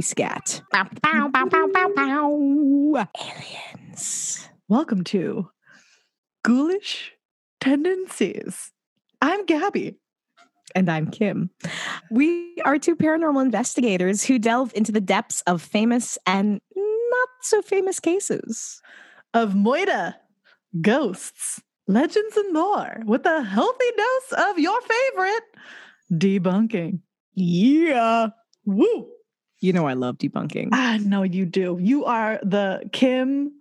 we scat. Bow, bow, bow, bow, bow, bow. Aliens. Welcome to Ghoulish Tendencies. I'm Gabby. And I'm Kim. We are two paranormal investigators who delve into the depths of famous and not so famous cases. Of Moida, ghosts, legends, and more with a healthy dose of your favorite debunking. Yeah. Woo! You know I love debunking. Ah, I know you do. You are the Kim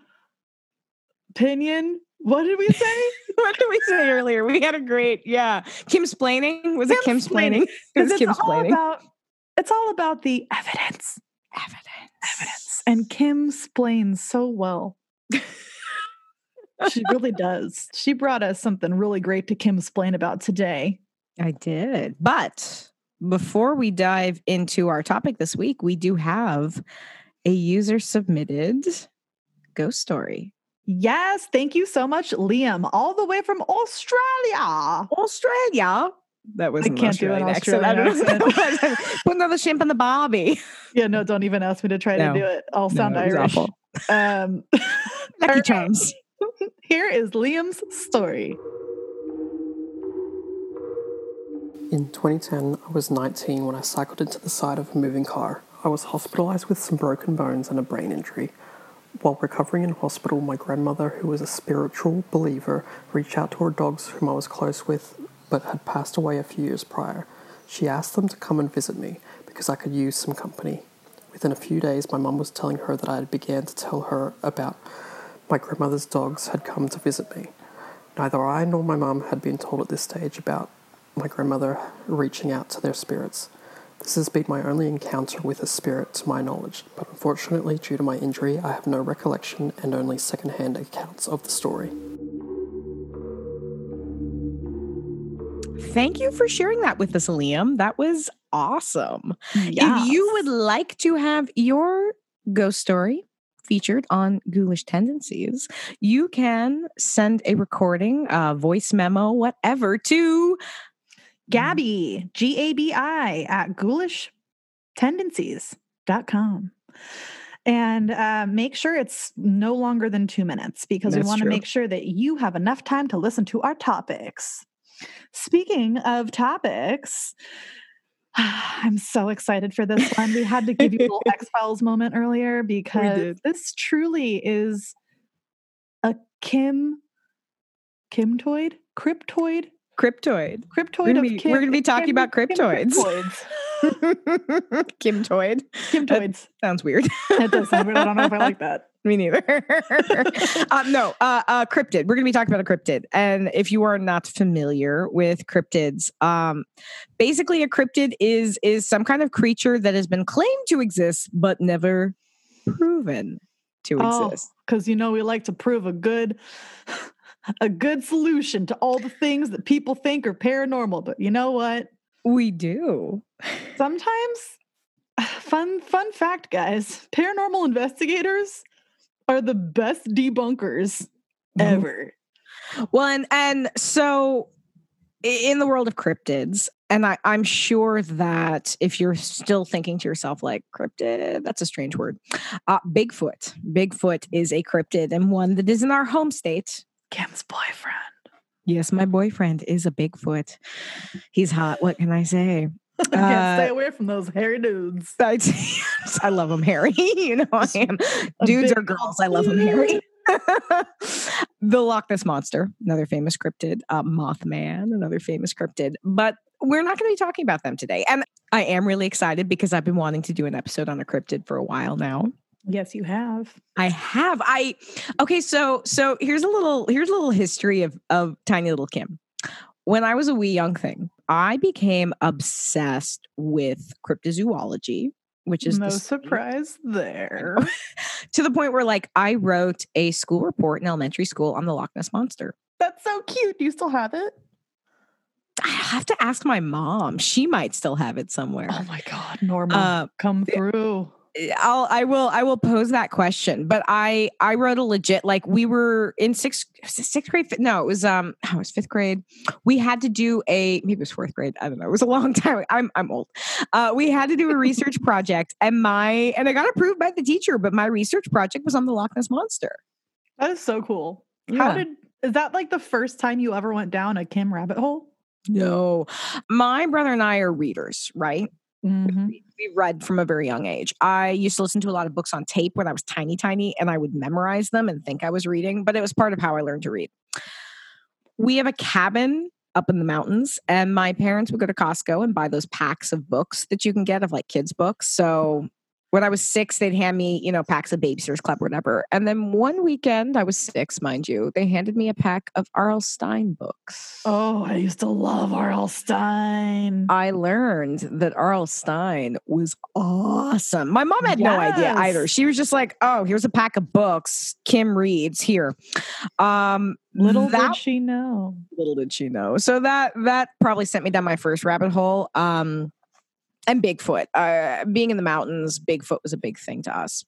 Pinion. What did we say? what did we say earlier? We had a great, yeah. Kim's splaining. Was it Kim's splaining? It was it's Kim's about it's all about the evidence. Evidence. Evidence. And Kim splains so well. she really does. She brought us something really great to Kim splain about today. I did. But before we dive into our topic this week, we do have a user submitted ghost story. Yes, thank you so much, Liam, all the way from Australia. Australia. That was I can't do an Australian accent. I don't know what that was. Put another shrimp on the barbie. Yeah, no, don't even ask me to try No. to do it. I'll sound No, Irish. awful. Um, Lucky charms. here is Liam's story. In 2010, I was 19 when I cycled into the side of a moving car. I was hospitalized with some broken bones and a brain injury. While recovering in hospital, my grandmother, who was a spiritual believer, reached out to her dogs, whom I was close with but had passed away a few years prior. She asked them to come and visit me because I could use some company. Within a few days, my mum was telling her that I had began to tell her about my grandmother's dogs had come to visit me. Neither I nor my mum had been told at this stage about my grandmother reaching out to their spirits. This has been my only encounter with a spirit to my knowledge, but unfortunately, due to my injury, I have no recollection and only second-hand accounts of the story. Thank you for sharing that with us, Liam. That was awesome. If you would like to have your ghost story featured on Ghoulish Tendencies, you can send a recording, a voice memo, whatever, to Gabby, G A B I, at ghoulishtendencies.com. And uh, make sure it's no longer than two minutes because we want to make sure that you have enough time to listen to our topics. Speaking of topics, I'm so excited for this one. We had to give you a little X Files moment earlier because this truly is a Kim Kimtoid, cryptoid, Cryptoid. cryptoid We're be- Kim. we're gonna be talking Kim- about Kim cryptoids. cryptoids. Kimtoid. Kimtoids. Sounds weird. That does sound weird. I don't know if I like that. Me neither. uh, no, uh, uh, cryptid. We're going to be talking about a cryptid. And if you are not familiar with cryptids, um, basically a cryptid is is some kind of creature that has been claimed to exist but never proven to Oh, exist. because you know we like to prove a good, a good solution to all the things that people think are paranormal. But you know what? We do. Sometimes, fun fun fact, guys, paranormal investigators are the best debunkers ever. Well, and, and so in the world of cryptids, and I, I'm sure that if you're still thinking to yourself, like, cryptid, that's a strange word. Uh, Bigfoot. Bigfoot is a cryptid and one that is in our home state. Kim's boyfriend. Yes, my boyfriend is a Bigfoot. He's hot. What can I say? I can't stay Uh, away from those hairy dudes. I, I love them hairy. you know I am. Dudes or girls, I love them hairy. the Loch Ness Monster, another famous cryptid. Uh, Mothman, another famous cryptid. But we're not going to be talking about them today. And I am really excited because I've been wanting to do an episode on a cryptid for a while now. Yes, you have. I have. I okay. So so here's a little here's a little history of of tiny little Kim. When I was a wee young thing, I became obsessed with cryptozoology, which is no the surprise there. to the point where like I wrote a school report in elementary school on the Loch Ness monster. That's so cute. Do you still have it? I have to ask my mom. She might still have it somewhere. Oh my God, Norma, Uh, come through. I'll I will I will pose that question, but I I wrote a legit like we were in sixth sixth grade. No, it was um oh, it was fifth grade. We had to do a maybe it was fourth grade. I don't know. It was a long time. I'm I'm old. Uh, we had to do a research project, and my and I got approved by the teacher, but my research project was on the Loch Ness monster. That is so cool. How did is that like the first time you ever went down a Kim rabbit hole? No, my brother and I are readers, right? Mhm. we, we read from a very young age. I used to listen to a lot of books on tape when I was tiny, tiny, and I would memorize them and think I was reading, but it was part of how I learned to read. We have a cabin up in the mountains, and my parents would go to Costco and buy those packs of books that you can get of like kids' books. So when I was six, they'd hand me, you know, packs of Babysitter's Club or whatever. And then one weekend, I was six, mind you, they handed me a pack of R.L. Stine books. Oh, I used to love R.L. Stine. I learned that R.L. Stine was awesome. My mom had no idea either. She was just like, "Oh, here's a pack of books. Kim reads here." Um, Little that did she know. little did she know. So that that probably sent me down my first rabbit hole. Um, and Bigfoot. Uh, being in the mountains, Bigfoot was a big thing to us.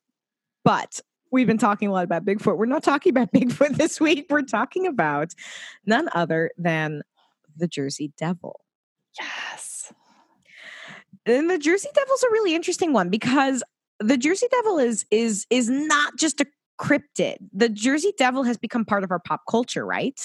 But we've been talking a lot about Bigfoot. We're not talking about Bigfoot this week. We're talking about none other than the Jersey Devil. Yes. and the Jersey Devil's a really interesting one because the Jersey Devil is is is not just a cryptid. The Jersey Devil has become part of our pop culture, right?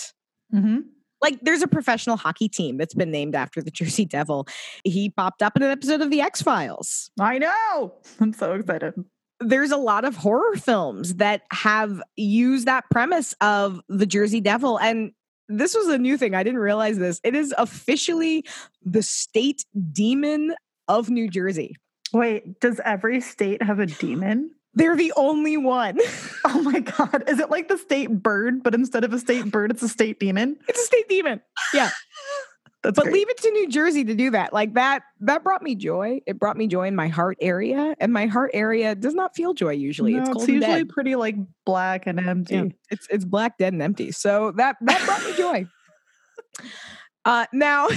hmm Like there's a professional hockey team that's been named after the Jersey Devil. He popped up in an episode of The X-Files. I know. I'm so excited. There's a lot of horror films that have used that premise of the Jersey Devil and this was a new thing. I didn't realize this. It is officially the state demon of New Jersey. Wait, does every state have a demon? They're the only one. Oh my god. Is it like the state bird, but instead of a state bird, it's a state demon? It's a state demon. Yeah. That's But great. leave it to New Jersey to do that. Like that, that brought me joy. It brought me joy in my heart area. And my heart area does not feel joy usually. No, it's it's, usually dead. pretty like black and empty. Yeah. It's it's black, dead, and empty. So that that brought me joy. Uh now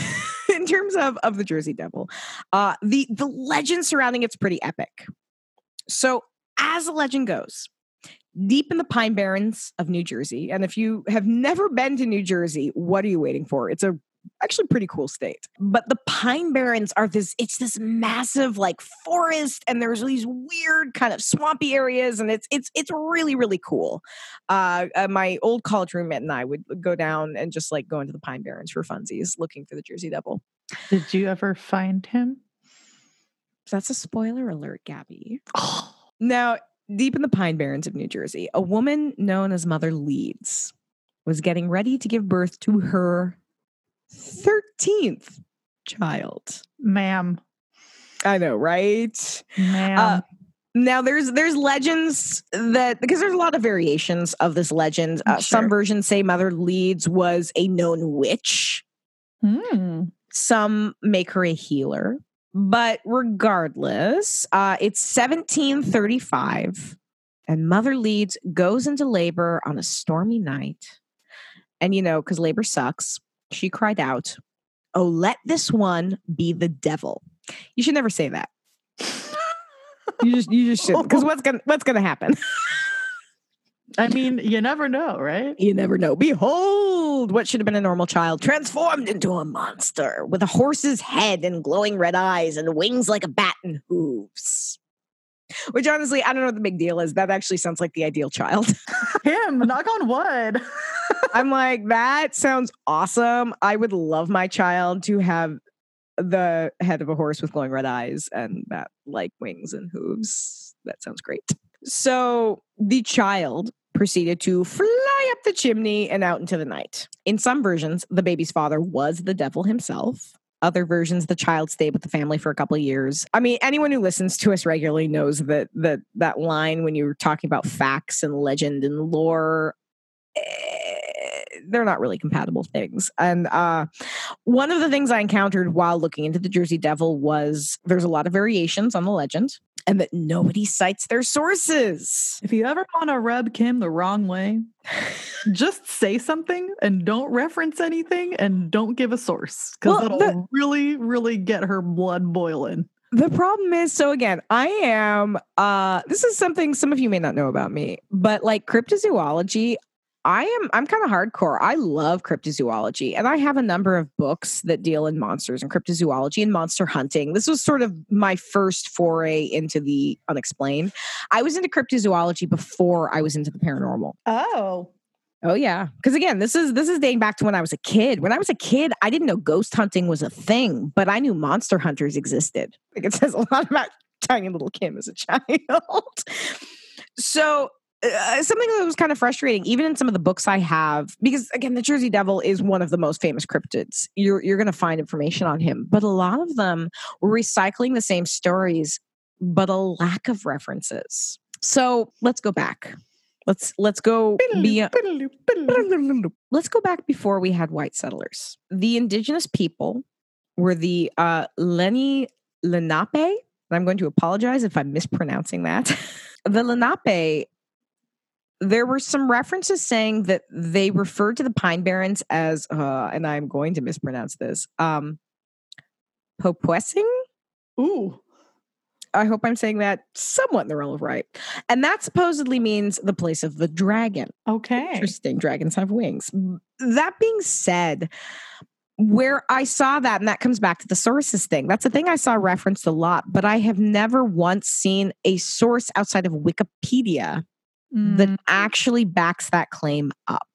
in terms of of the Jersey Devil, uh the the legend surrounding it's pretty epic. So as the legend goes, deep in the Pine Barrens of New Jersey, and if you have never been to New Jersey, what are you waiting for? It's a actually pretty cool state. But the Pine Barrens are this it's this massive like forest and there's these weird kind of swampy areas and it's it's it's really really cool. Uh, uh my old college roommate and I would go down and just like go into the Pine Barrens for funsies looking for the Jersey Devil. Did you ever find him? That's a spoiler alert, Gabby. Now, deep in the Pine Barrens of New Jersey, a woman known as Mother Leeds was getting ready to give birth to her 13th child. Ma'am. I know, right? Ma'am. Uh, Now there's there's legends that because there's a lot of variations of this legend. Uh, Some versions say Mother Leeds was a known witch. Hmm. Some make her a healer. But regardless, uh, it's 1735, and Mother Leeds goes into labor on a stormy night. And, you know, because labor sucks, she cried out, Oh, let this one be the devil. You should never say that. You just you just should because what's gonna what's gonna happen? I mean, you never know, right? You never know. Behold, what should have been a normal child transformed into a monster with a horse's head and glowing red eyes and wings like a bat and hooves. Which honestly, I don't know what the big deal is. That actually sounds like the ideal child. Him, knock on wood. I'm like, that sounds awesome. I would love my child to have the head of a horse with glowing red eyes and bat like wings and hooves. That sounds great. So the child proceeded to fly up the chimney and out into the night. In some versions, the baby's father was the devil himself. Other versions, the child stayed with the family for a couple of years. I mean, anyone who listens to us regularly knows that that that line when you're talking about facts and legend and lore, eh, they're not really compatible things. And uh, one of the things I encountered while looking into the Jersey Devil was there's a lot of variations on the legend, and that nobody cites their sources. If you ever want to rub Kim the wrong way, just say something and don't reference anything and don't give a source because Well, that'll the- really, really get her blood boiling. The problem is, so again, I am. uh This is something some of you may not know about me, but like cryptozoology, I am. I'm kind of hardcore. I love cryptozoology, and I have a number of books that deal in monsters and cryptozoology and monster hunting. This was sort of my first foray into the unexplained. I was into cryptozoology before I was into the paranormal. Oh. Oh yeah, because again, this is this is dating back to when I was a kid. When I was a kid, I didn't know ghost hunting was a thing, but I knew monster hunters existed. Like it says a lot about tiny little Kim as a child. so uh, something that was kind of frustrating, even in some of the books I have, because again, the Jersey Devil is one of the most famous cryptids. You're you're going to find information on him, but a lot of them were recycling the same stories, but a lack of references. So let's go back. Let's let's go beyond. Let's go back before we had white settlers. The indigenous people were the uh, Lenni Lenape. And I'm going to apologize if I'm mispronouncing that. the Lenape. There were some references saying that they referred to the Pine Barrens as, uh, and I'm going to mispronounce this, um, Popuessing. Ooh. I hope I'm saying that somewhat in the realm of right. And that supposedly means the place of the dragon. Okay. Interesting. Dragons have wings. That being said, where I saw that, and that comes back to the sources thing, that's a thing I saw referenced a lot, but I have never once seen a source outside of Wikipedia that Mm, actually backs that claim up.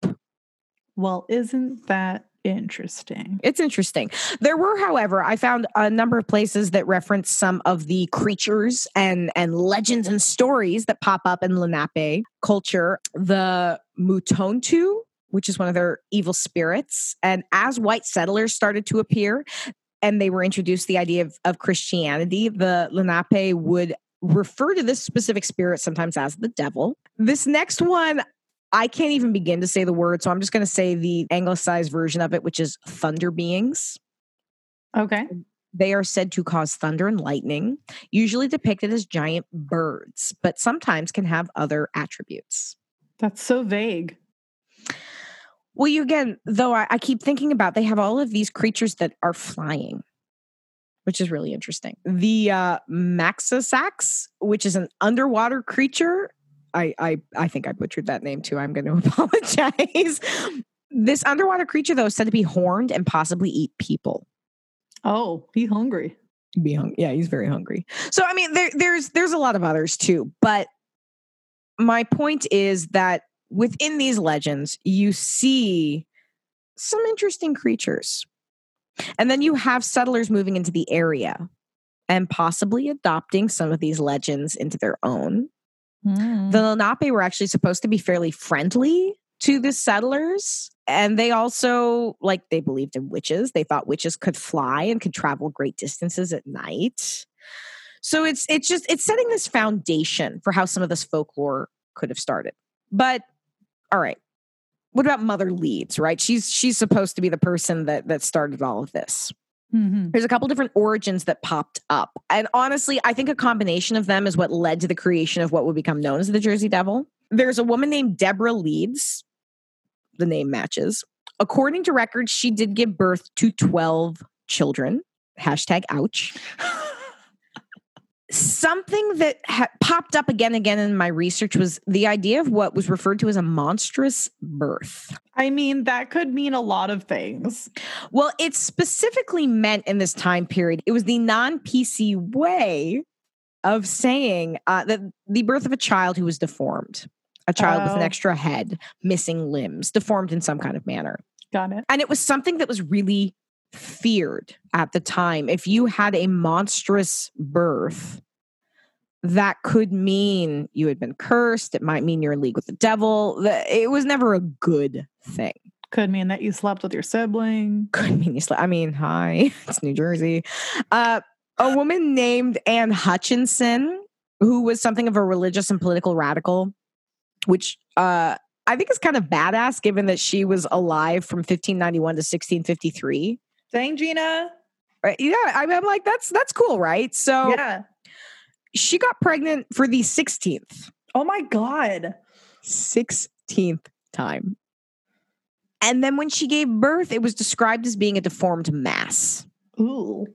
well, isn't that interesting? It's interesting. There were, however, I found a number of places that reference some of the creatures and and legends and stories that pop up in Lenape culture. The Mutontu, which is one of their evil spirits, and as white settlers started to appear, and they were introduced the idea of, of Christianity, the Lenape would refer to this specific spirit sometimes as the devil. This next one I can't even begin to say the word, so I'm just going to say the anglicized version of it, which is thunder beings. Okay. They are said to cause thunder and lightning, usually depicted as giant birds, but sometimes can have other attributes. That's so vague. Well, you again, though, I, I keep thinking about they have all of these creatures that are flying, which is really interesting. The uh, Maxasax, which is an underwater creature. I, I I think I butchered that name too. I'm going to apologize. this underwater creature, though, is said to be horned and possibly eat people. Oh, be hungry. Be hung- yeah, he's very hungry. So I mean, there, there's there's a lot of others too, but my point is that within these legends, you see some interesting creatures, and then you have settlers moving into the area and possibly adopting some of these legends into their own. Mm. The Lenape were actually supposed to be fairly friendly to the settlers. And they also, like, they believed in witches. They thought witches could fly and could travel great distances at night. So it's it's just it's setting this foundation for how some of this folklore could have started. But all right. What about Mother Leeds, right? She's she's supposed to be the person that that started all of this Mhm. there's a couple different origins that popped up. And honestly, I think a combination of them is what led to the creation of what would become known as the Jersey Devil. There's a woman named Deborah Leeds. The name matches. According to records, she did give birth to 12 children. Hashtag ouch. Something that ha- popped up again and again in my research was the idea of what was referred to as a monstrous birth. I mean, that could mean a lot of things. Well, it's specifically meant in this time period. It was the non PC way of saying uh, that the birth of a child who was deformed, a child with an Oh. extra head, missing limbs, deformed in some kind of manner. Got it. And it was something that was really feared at the time. If you had a monstrous birth, that could mean you had been cursed. It might mean you're in league with the devil. It was never a good thing Could mean that you slept with your sibling. could mean you slept. I mean, hi, it's New Jersey. Uh, a woman named Anne Hutchinson, who was something of a religious and political radical, which uh, I think is kind of badass given that she was alive from 1591 to 1653. Dang, Gina. Right? Yeah, I mean, I'm like, that's that's cool, right? So Yeah. She got pregnant for the 16th, Oh my God. 16th time. And then when she gave birth, it was described as being a deformed mass. Ooh.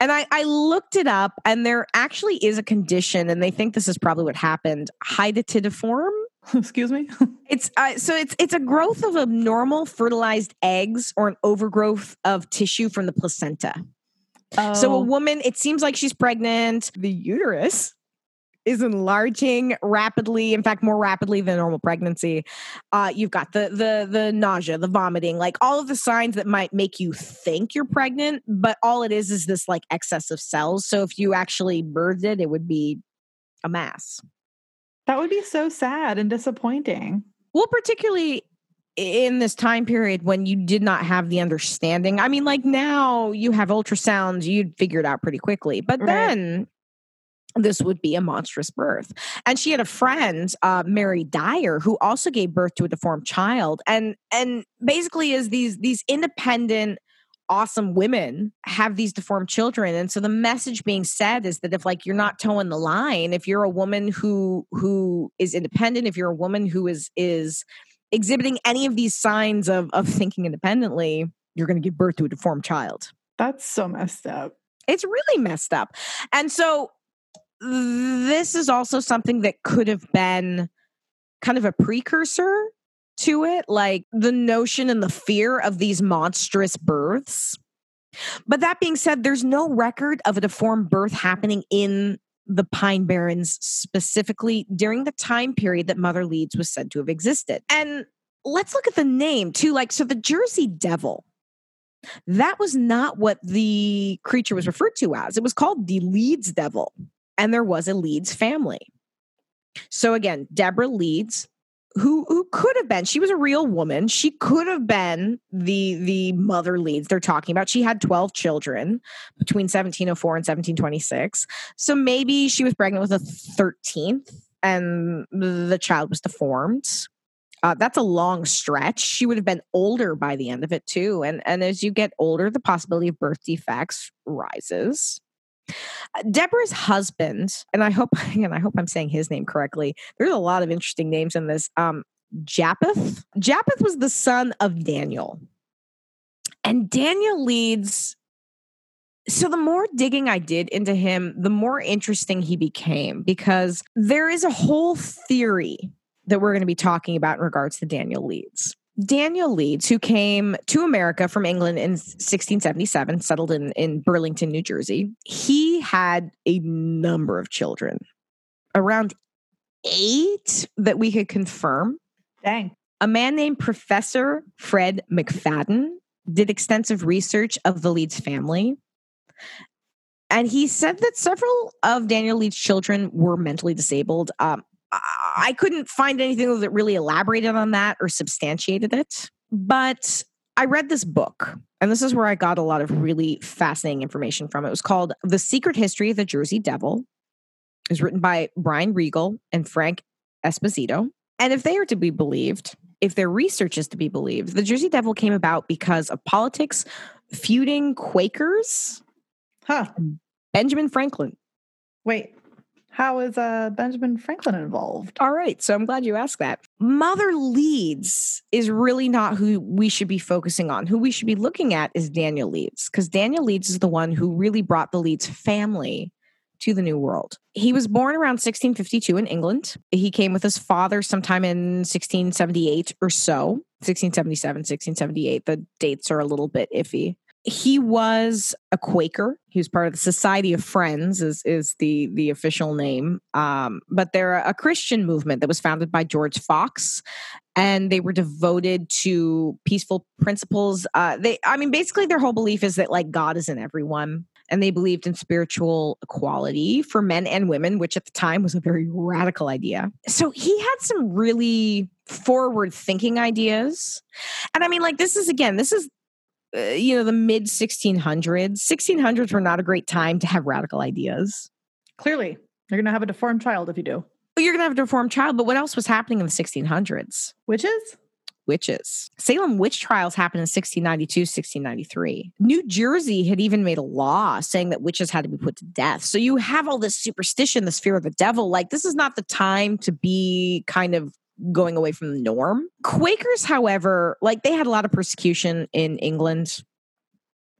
And I, I looked it up, and there actually is a condition, and they think this is probably what happened hydatidiform. Excuse me? It's uh, so it's it's a growth of abnormal fertilized eggs or an overgrowth of tissue from the placenta. Oh, So a woman, it seems like she's pregnant. The uterus is enlarging rapidly. In fact, more rapidly than normal pregnancy. Uh, you've got the the the nausea, the vomiting, like all of the signs that might make you think you're pregnant. But all it is is this like excess of cells. So if you actually birthed it, it would be a mass. that would be so sad and disappointing. Well, particularly in this time period when you did not have the understanding. I mean, like now you have ultrasounds, you'd figure it out pretty quickly. But Right. then this would be a monstrous birth. And she had a friend, uh, Mary Dyer, who also gave birth to a deformed child. And and basically is these these independent awesome women have these deformed children and so the message being said is that if like you're not toeing the line if you're a woman who who is independent if you're a woman who is is exhibiting any of these signs of of thinking independently you're going to give birth to a deformed child. That's so messed up. it's really messed up. And so this is also something that could have been kind of a precursor to it like the notion and the fear of these monstrous births. But that being said there's no record of a deformed birth happening in the pine barrens specifically during the time period that mother leeds was said to have existed. And let's look at the name too. Like so the jersey devil that was not what the creature was referred to as. It was called the leeds devil and there was a leeds family. So again deborah leeds who who could have been she was a real woman. She could have been the the mother Leeds they're talking about. She had 12 children between 1704 and 1726 so maybe she was pregnant with a 13th and the child was deformed. Uh, that's a long stretch. She would have been older by the end of it too. And and as you get older the possibility of birth defects rises Deborah's husband, and I hope again, I hope I'm saying his name correctly. There's a lot of interesting names in this. Um, Japheth. Japheth was the son of Daniel, and Daniel Leeds. So the more digging I did into him, the more interesting he became because there is a whole theory that we're going to be talking about in regards to Daniel Leeds. Daniel Leeds, who came to America from England in 1677, settled in, in Burlington, New Jersey, he had a number of children, around eight that we could confirm. Dang. A man named Professor Fred McFadden did extensive research of the Leeds family. And he said that several of Daniel Leeds' children were mentally disabled. Um, I- couldn't find anything that really elaborated on that or substantiated it. But I read this book, and this is where I got a lot of really fascinating information from. It was called The Secret History of the Jersey Devil. It was written by Brian Regal and Frank Esposito. And if they are to be believed, if their research is to be believed, the Jersey Devil came about because of politics feuding Quakers, Huh. Benjamin Franklin. Wait. How is uh, Benjamin Franklin involved? All right, so I'm glad you asked that. Mother Leeds is really not who we should be focusing on. Who we should be looking at is Daniel Leeds, because Daniel Leeds is the one who really brought the Leeds family to the New World. He was born around 1652 in England. He came with his father sometime in 1678 or so, 1677, 1678. The dates are a little bit iffy. He was a Quaker. He was part of the Society of Friends, is is the the official name. Um, but they're a Christian movement that was founded by George Fox, and they were devoted to peaceful principles. Uh, they, I mean, basically, their whole belief is that like God is in everyone, and they believed in spiritual equality for men and women, which at the time was a very radical idea. So he had some really forward thinking ideas. And I mean, like, this is again, this is, Uh, you know, the mid 1600s. 1600s were not a great time to have radical ideas. Clearly, you're going to have a deformed child if you do. You're going to have a deformed child. But what else was happening in the 1600s? Witches? witches. Salem witch trials happened in 1692, 1693. New Jersey had even made a law saying that witches had to be put to death. So you have all this superstition, this fear of the devil. Like, this is not the time to be kind of going away from the norm. Quakers, however, like they had a lot of persecution in England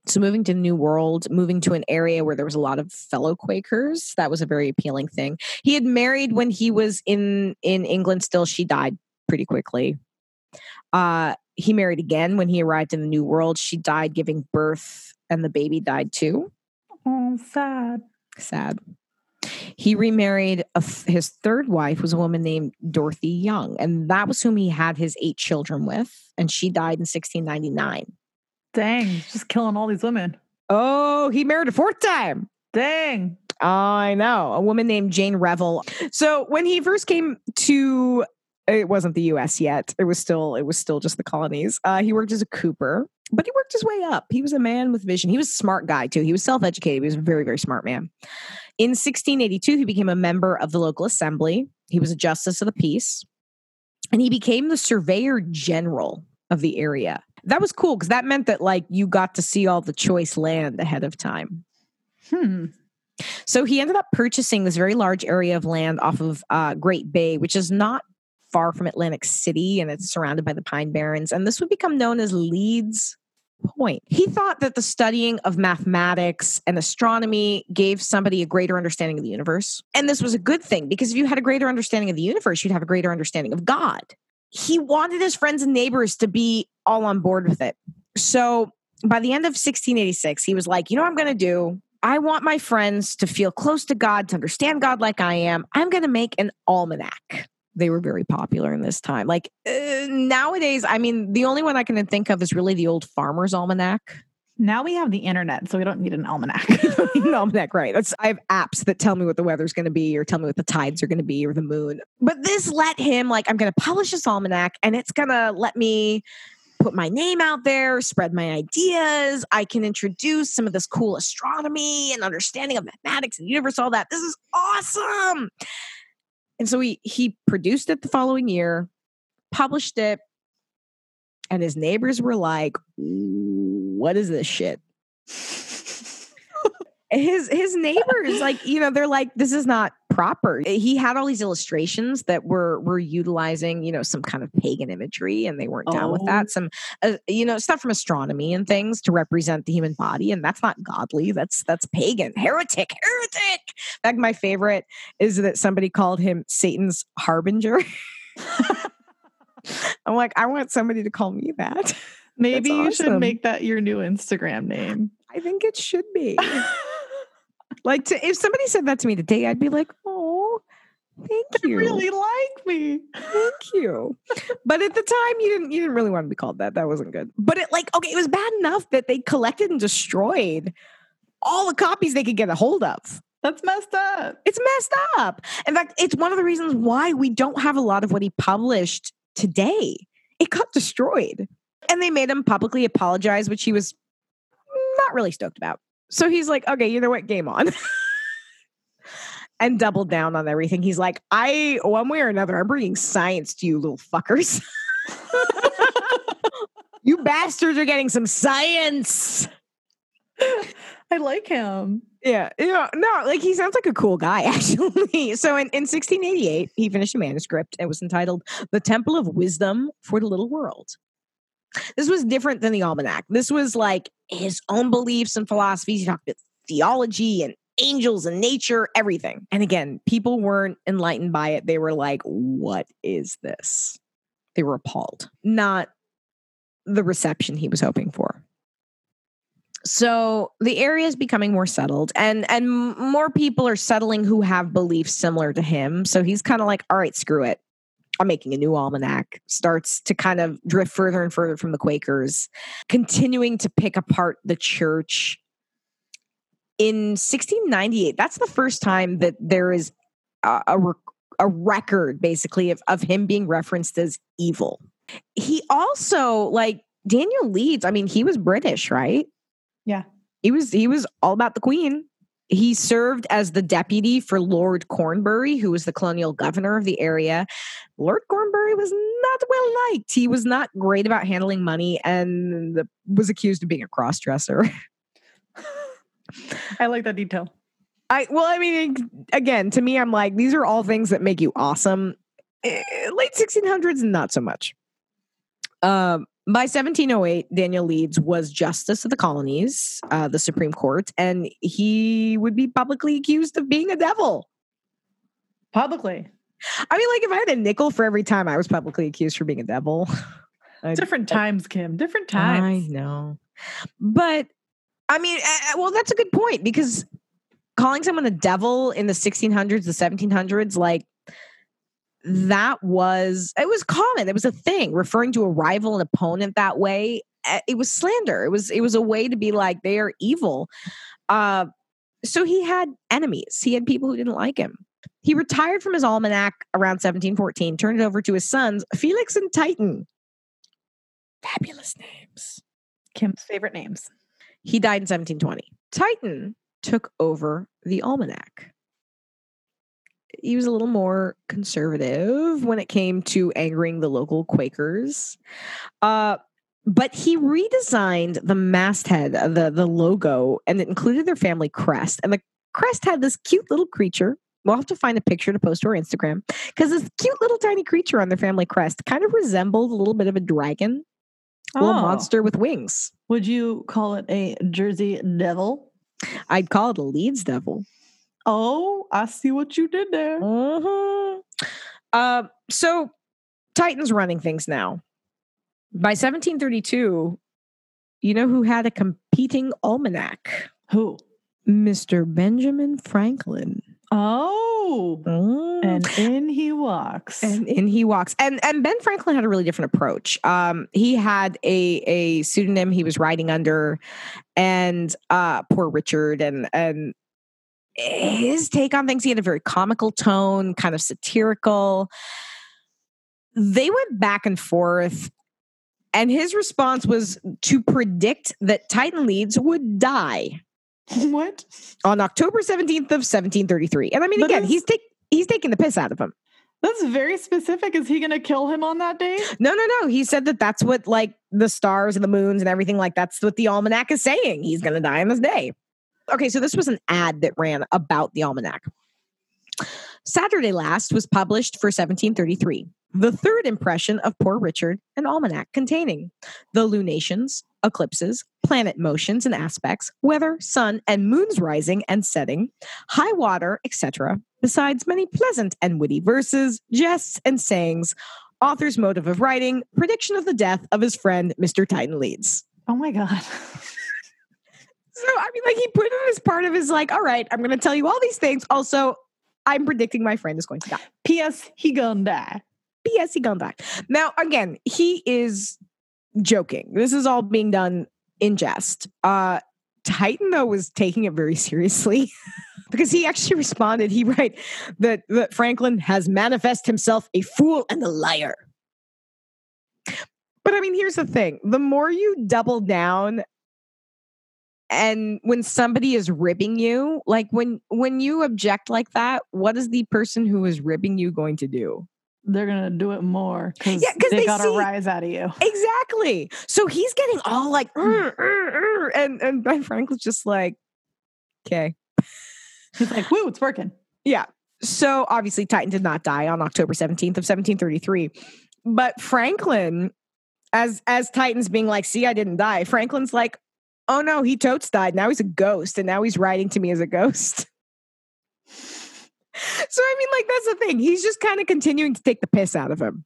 So moving to the New World, moving to an area where there was a lot of fellow Quakers, that was a very appealing thing. He had married when he was in in England. Still, she died pretty quickly. Uh, he married again when he arrived in the New World. She died giving birth, and the baby died too. Oh, sad. Sad. He remarried his third wife was a woman named Dorothy Young, and that was whom he had his eight children with, and she died in 1699. Dang, just killing all these women. Oh, he married a fourth time. Dang. I know. A woman named Jane Revel. So when he first came to it wasn't the US yet. It was still it was still just the colonies. Uh, he worked as a cooper, but he worked his way up. He was a man with vision. He was a smart guy too. He was self-educated. He was a very very smart man. In 1682 he became a member of the local assembly. He was a justice of the peace. And he became the surveyor general of the area. That was cool because that meant that like you got to see all the choice land ahead of time. Hmm. So he ended up purchasing this very large area of land off of uh, Great Bay, which is not far from Atlantic City and it's surrounded by the Pine Barrens. And this would become known as Leeds Point. He thought that the studying of mathematics and astronomy gave somebody a greater understanding of the universe. And this was a good thing because if you had a greater understanding of the universe, you'd have a greater understanding of God. He wanted his friends and neighbors to be all on board with it. So by the end of 1686, he was like, you know what I'm going to do? I want my friends to feel close to God, to understand God like I am. I'm going to make an almanac they were very popular in this time. Like uh, nowadays, I mean, the only one I can think of is really the old Farmer's Almanac. Now we have the internet, so we don't need an almanac. an almanac, right? That's, I have apps that tell me what the weather's going to be, or tell me what the tides are going to be, or the moon. But this let him like, I'm going to publish this almanac, and it's going to let me put my name out there, spread my ideas. I can introduce some of this cool astronomy and understanding of mathematics and universe, all that. This is awesome. And so he he produced it the following year, published it, and his neighbors were like, "What is this shit?" his his neighbors like you know they're like this is not proper. He had all these illustrations that were were utilizing you know some kind of pagan imagery and they weren't down with that. Oh. some uh, you know stuff from astronomy and things to represent the human body and that's not godly. That's that's pagan. Heretic heretic! In fact my favorite is that somebody called him satan's harbinger. I'm like i want somebody to call me that. Maybe you should make that your new instagram name. I think it should be. Like to, if somebody said that to me today, I'd be like, thank you. You really like me. Thank you. but at the time you didn't you didn't really want to be called that. That wasn't good. But it like, okay, it was bad enough that they collected and destroyed all the copies they could get a hold of. That's messed up. It's messed up. In fact, it's one of the reasons why we don't have a lot of what he published today. It got destroyed. And they made him publicly apologize, which he was not really stoked about. So he's like, okay, you know what? Game on. and doubled down on everything. He's like, I, one way or another, I'm bringing science to you, little fuckers. you bastards are getting some science. I like him. Yeah. You know, no, like he sounds like a cool guy, actually. So in, in 1688, he finished a manuscript. It was entitled The Temple of Wisdom for the Little World. This was different than the almanac. This was like his own beliefs and philosophies. He talked about theology and angels and nature, everything. And again, people weren't enlightened by it. They were like, what is this? They were appalled, not the reception he was hoping for. So the area is becoming more settled and and more people are settling who have beliefs similar to him. So he's kind of like, all right, screw it. I'm making a new almanac, starts to kind of drift further and further from the Quakers, continuing to pick apart the church. In 1698, that's the first time that there is a, a, a record, basically, of, of him being referenced as evil. He also, like Daniel Leeds, I mean, he was British, right? Yeah. He was he was all about the queen he served as the deputy for Lord Cornbury, who was the colonial governor of the area. Lord Cornbury was not well liked. He was not great about handling money and was accused of being a crossdresser. I like that detail. I well, I mean, again, to me, I'm like, these are all things that make you awesome. Eh, late 1600s, not so much. Um, by 1708, Daniel Leeds was Justice of the Colonies, uh, the Supreme Court, and he would be publicly accused of being a devil. Publicly. I mean, like if I had a nickel for every time I was publicly accused for being a devil. Different times, Kim. Different times. I know. But I mean, well, that's a good point because calling someone a devil in the 1600s, the 1700s, like that was, it was common. It was a thing referring to a rival and opponent that way. It was slander. It was, it was a way to be like, they are evil. Uh, so he had enemies. He had people who didn't like him. He retired from his almanac around 1714, turned it over to his sons, Felix and Titan. Fabulous names. Kim's favorite names. He died in 1720. Titan took over the almanac. He was a little more conservative when it came to angering the local Quakers. Uh, but he redesigned the masthead, the, the logo, and it included their family crest. And the crest had this cute little creature. We'll have to find a picture to post to our Instagram because this cute little tiny creature on their family crest kind of resembled a little bit of a dragon, a little Oh. monster with wings. Would you call it a Jersey Devil? I'd call it a Leeds devil. Oh, I see what you did there. Uh, so Titan's running things now. By 1732, you know who had a competing almanac? Who? Mr. Benjamin Franklin. Oh, Mm. and in he walks. and in he walks. And and Ben Franklin had a really different approach. Um, he had a a pseudonym he was writing under, and uh, poor Richard and and his take on things. He had a very comical tone, kind of satirical. They went back and forth. And his response was to predict that Titan Leeds would die what? on October 17th of 1733. And I mean, But again, is- he's take, he's taking the piss out of him. That's very specific. Is he going to kill him on that day? No, no, no. He said that that's what like the stars and the moons and everything like that's what the almanac is saying. He's going to die on this day. Okay, so this was an ad that ran about the almanac. Saturday last was published for 1733. The third impression of Poor Richard, an almanac containing the lunations, eclipses, planet motions and aspects, weather, sun and moon's rising and setting, high water, etc., besides many pleasant and witty verses, jests, and sayings author's motive of writing, prediction of the death of his friend, Mr. Titan Leeds. Oh my God. So, I mean, like, he put it as part of his, like, all right, I'm going to tell you all these things. Also, I'm predicting my friend is going to die. P.S. He gonna die. P.S. He gonna die. Now, again, he is joking. This is all being done in jest. Uh, Titan, though, was taking it very seriously because he actually responded. He write that, that Franklin has manifest himself a fool and a liar. But I mean, here's the thing: the more you double down, and when somebody is ribbing you, like when when you object like that, what is the person who is ribbing you going to do? They're gonna do it more because Yeah, they, they got see- a rise out of you. Exactly. So he's getting all like, "Mm, and and Ben Franklin's just like, okay. He's like, "Woo, it's working." Yeah. So obviously Titan did not die on October 17th of 1733. But Franklin, as as Titan's being like, see, I didn't die, Franklin's like, oh no, he totes died. Now he's a ghost, and now he's writing to me as a ghost. So I mean, like, that's the thing. He's just kind of continuing to take the piss out of him.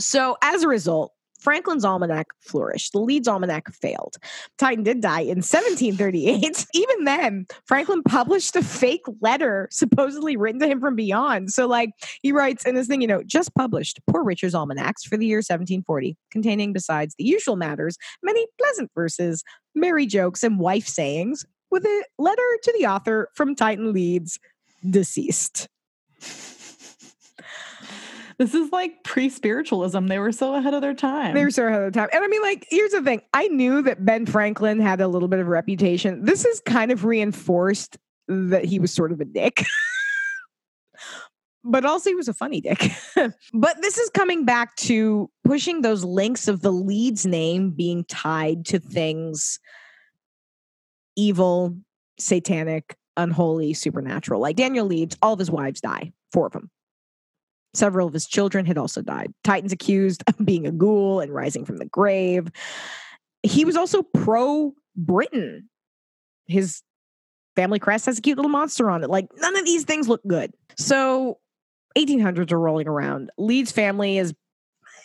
So as a result, Franklin's almanac flourished. The Leeds almanac failed. Titan did die in 1738. Even then, Franklin published a fake letter supposedly written to him from beyond. So, like, he writes in this thing, you know, just published Poor Richard's Almanacs for the year 1740, containing, besides the usual matters, many pleasant verses, merry jokes, and wife sayings, with a letter to the author from Titan Leeds, deceased. This is like pre-spiritualism. They were so ahead of their time. They were so ahead of the time. And I mean, like, here's the thing. I knew that Ben Franklin had a little bit of reputation. This is kind of reinforced that he was sort of a dick. but also he was a funny dick. but this is coming back to pushing those links of the Leeds name being tied to things evil, satanic, unholy, supernatural. Like Daniel Leeds, all of his wives die, four of them. Several of his children had also died. Titan's accused of being a ghoul and rising from the grave. He was also pro Britain. His family crest has a cute little monster on it. Like, none of these things look good. So, 1800s are rolling around. Leeds family is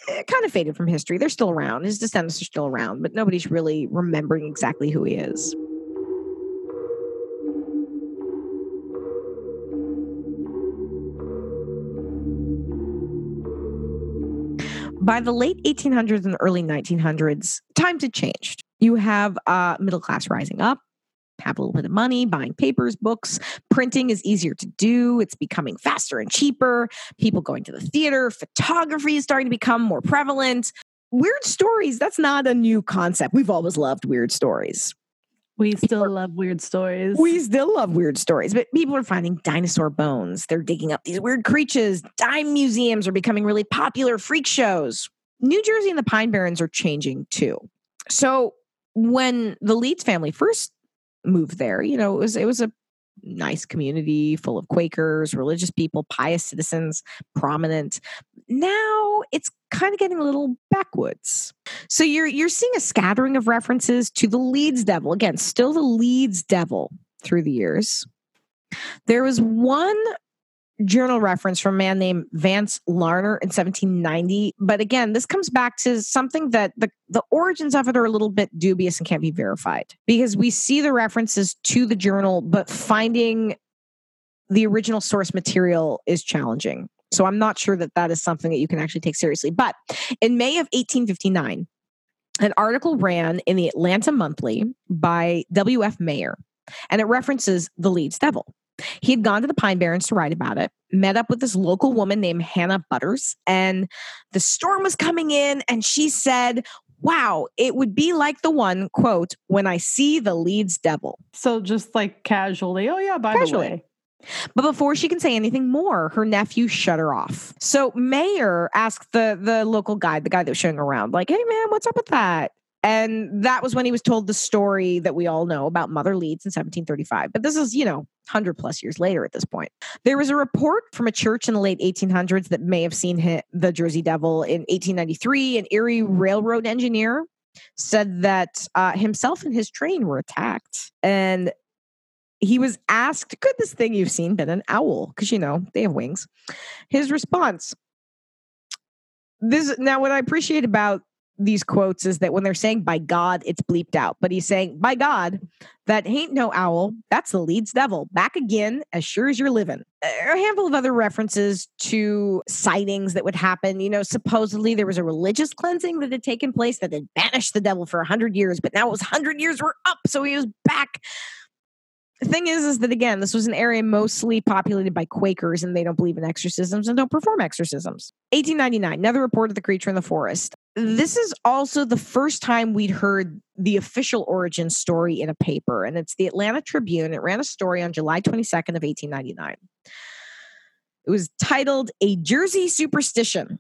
eh, kind of faded from history. They're still around. His descendants are still around, but nobody's really remembering exactly who he is. By the late 1800s and early 1900s, times had changed. You have uh, middle class rising up, have a little bit of money, buying papers, books. Printing is easier to do. It's becoming faster and cheaper. People going to the theater. Photography is starting to become more prevalent. Weird stories, that's not a new concept. We've always loved weird stories. We still love weird stories. We still love weird stories, but people are finding dinosaur bones. They're digging up these weird creatures. Dime museums are becoming really popular, freak shows. New Jersey and the Pine Barrens are changing too. So when the Leeds family first moved there, you know, it was it was a nice community full of Quakers, religious people, pious citizens, prominent. Now it's kind of getting a little backwards. So you're you're seeing a scattering of references to the Leeds Devil. Again, still the Leeds Devil through the years. There was one journal reference from a man named Vance Larner in 1790. But again, this comes back to something that the, the origins of it are a little bit dubious and can't be verified because we see the references to the journal, but finding the original source material is challenging. So I'm not sure that that is something that you can actually take seriously. But in May of 1859, an article ran in the Atlantic Monthly by W.F. Mayer, and it references the Leeds Devil. He had gone to the Pine Barrens to write about it, met up with this local woman named Hannah Butters, and the storm was coming in, and she said, Wow, it would be like the one, quote, when I see the Leeds devil. So just like casually, oh yeah, by casually. the way. But before she can say anything more, her nephew shut her off. So Mayer asked the the local guide, the guy that was showing around, like, "Hey man, what's up with that?" And that was when he was told the story that we all know about Mother Leeds in 1735. But this is, you know, 100 plus years later at this point. There was a report from a church in the late 1800s that may have seen the Jersey Devil in 1893. An Erie railroad engineer said that uh, himself and his train were attacked. And he was asked, Could this thing you've seen been an owl? Because, you know, they have wings. His response, this now what I appreciate about these quotes is that when they're saying by God, it's bleeped out. But he's saying, by God, that ain't no owl. That's the Leeds devil. Back again, as sure as you're living. A handful of other references to sightings that would happen. You know, supposedly there was a religious cleansing that had taken place that had banished the devil for 100 years, but now it was 100 years were up. So he was back the thing is is that again this was an area mostly populated by quakers and they don't believe in exorcisms and don't perform exorcisms. 1899 another report of the creature in the forest. This is also the first time we'd heard the official origin story in a paper and it's the atlanta tribune. It ran a story on july 22nd of 1899 it was titled a jersey superstition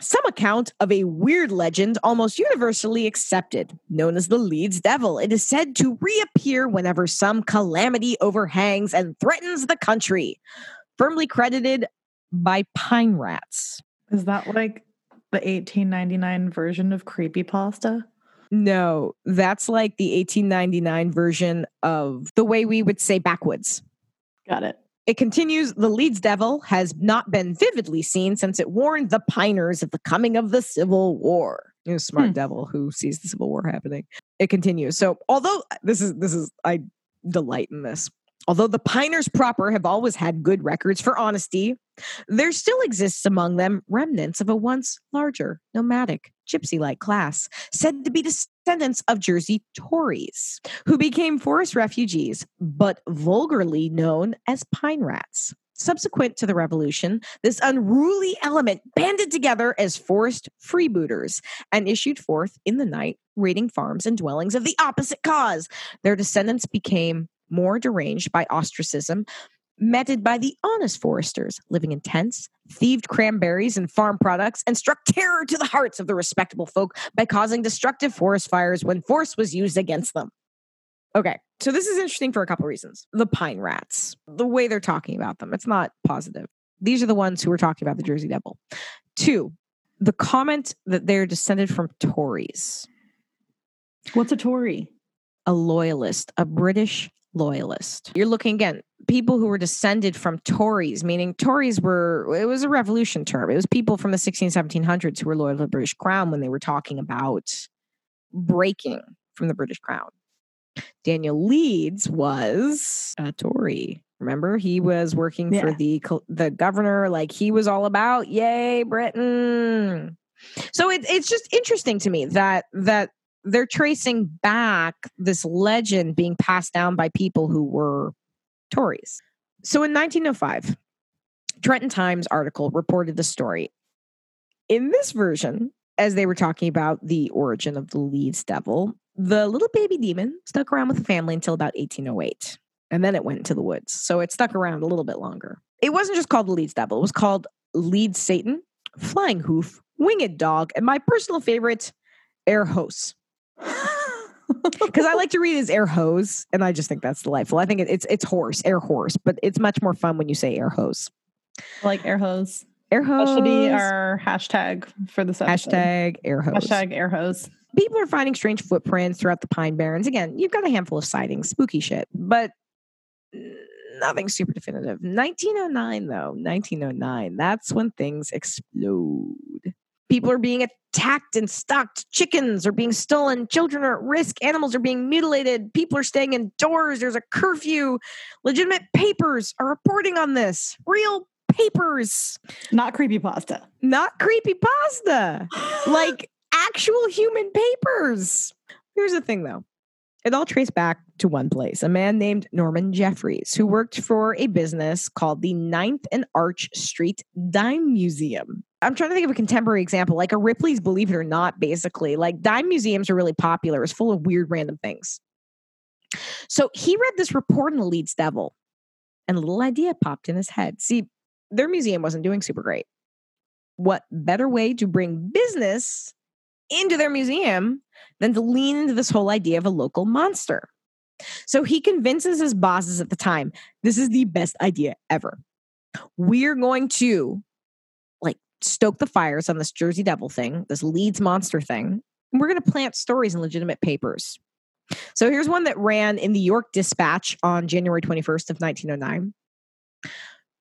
some account of a weird legend almost universally accepted, known as the Leeds Devil. It is said to reappear whenever some calamity overhangs and threatens the country. Firmly credited by Pine Rats. Is that like the 1899 version of Creepypasta? No, that's like the 1899 version of the way we would say backwoods. Got it. It continues The Leeds Devil has not been vividly seen since it warned the Piners of the coming of the Civil War. You know, smart hmm. devil who sees the Civil War happening. It continues. So, although this is, this is, I delight in this. Although the Piners proper have always had good records for honesty, there still exists among them remnants of a once larger, nomadic, gypsy like class, said to be descendants of Jersey Tories, who became forest refugees, but vulgarly known as pine rats. Subsequent to the revolution, this unruly element banded together as forest freebooters and issued forth in the night, raiding farms and dwellings of the opposite cause. Their descendants became more deranged by ostracism, meted by the honest foresters living in tents, thieved cranberries and farm products, and struck terror to the hearts of the respectable folk by causing destructive forest fires when force was used against them. Okay, so this is interesting for a couple reasons. The pine rats, the way they're talking about them, it's not positive. These are the ones who were talking about the Jersey Devil. Two, the comment that they're descended from Tories, What's a Tory? a loyalist, a British loyalist. You're looking again, people who were descended from Tories, meaning Tories were, it was a revolution term. It was people from the 16, 1700s who were loyal to the British crown when they were talking about breaking from the British crown. Daniel Leeds was a Tory. Remember, he was working for the the governor. Like he was all about, "Yay, Britain!" So it, it's just interesting to me that that they're tracing back this legend being passed down by people who were Tories. So in 1905, Trenton Times article reported the story. In this version, as they were talking about the origin of the Leeds Devil, the little baby demon stuck around with the family until about 1808. And then it went into the woods. So it stuck around a little bit longer. It wasn't just called the Leeds Devil, it was called Leeds Satan, Flying Hoof, Winged Dog, and my personal favorite, Air Hose. Because I like to read as air hose, and I just think that's delightful. I think it, it's it's horse, air horse, but it's much more fun when you say air hose. like air hose. Air hose. That should be our hashtag for this episode. hashtag air hose. Hashtag air hose. people are finding strange footprints throughout the Pine Barrens. Again, you've got a handful of sightings, spooky shit, but nothing super definitive. 1909, though, 1909, that's when things explode. People are being attacked and stalked. Chickens are being stolen. Children are at risk. Animals are being mutilated. People are staying indoors. There's a curfew. Legitimate papers are reporting on this. Real papers, Not creepy pasta. not creepy pasta like actual human papers. Here's the thing though. It all traced back to one place, a man named Norman Jeffries, who worked for a business called the Ninth and Arch Street Dime Museum. I'm trying to think of a contemporary example, like a Ripley's Believe It or Not, basically. Like dime museums are really popular. It's full of weird random things. So he read this report in the Leeds Devil, and a little idea popped in his head. See, their museum wasn't doing super great what better way to bring business into their museum than to lean into this whole idea of a local monster? So he convinces his bosses at the time this is the best idea ever. We're going to stoke the fires on this Jersey Devil thing, this Leeds monster thing. And we're going to plant stories in legitimate papers. So here's one that ran in the York Dispatch on January 21st of 1909.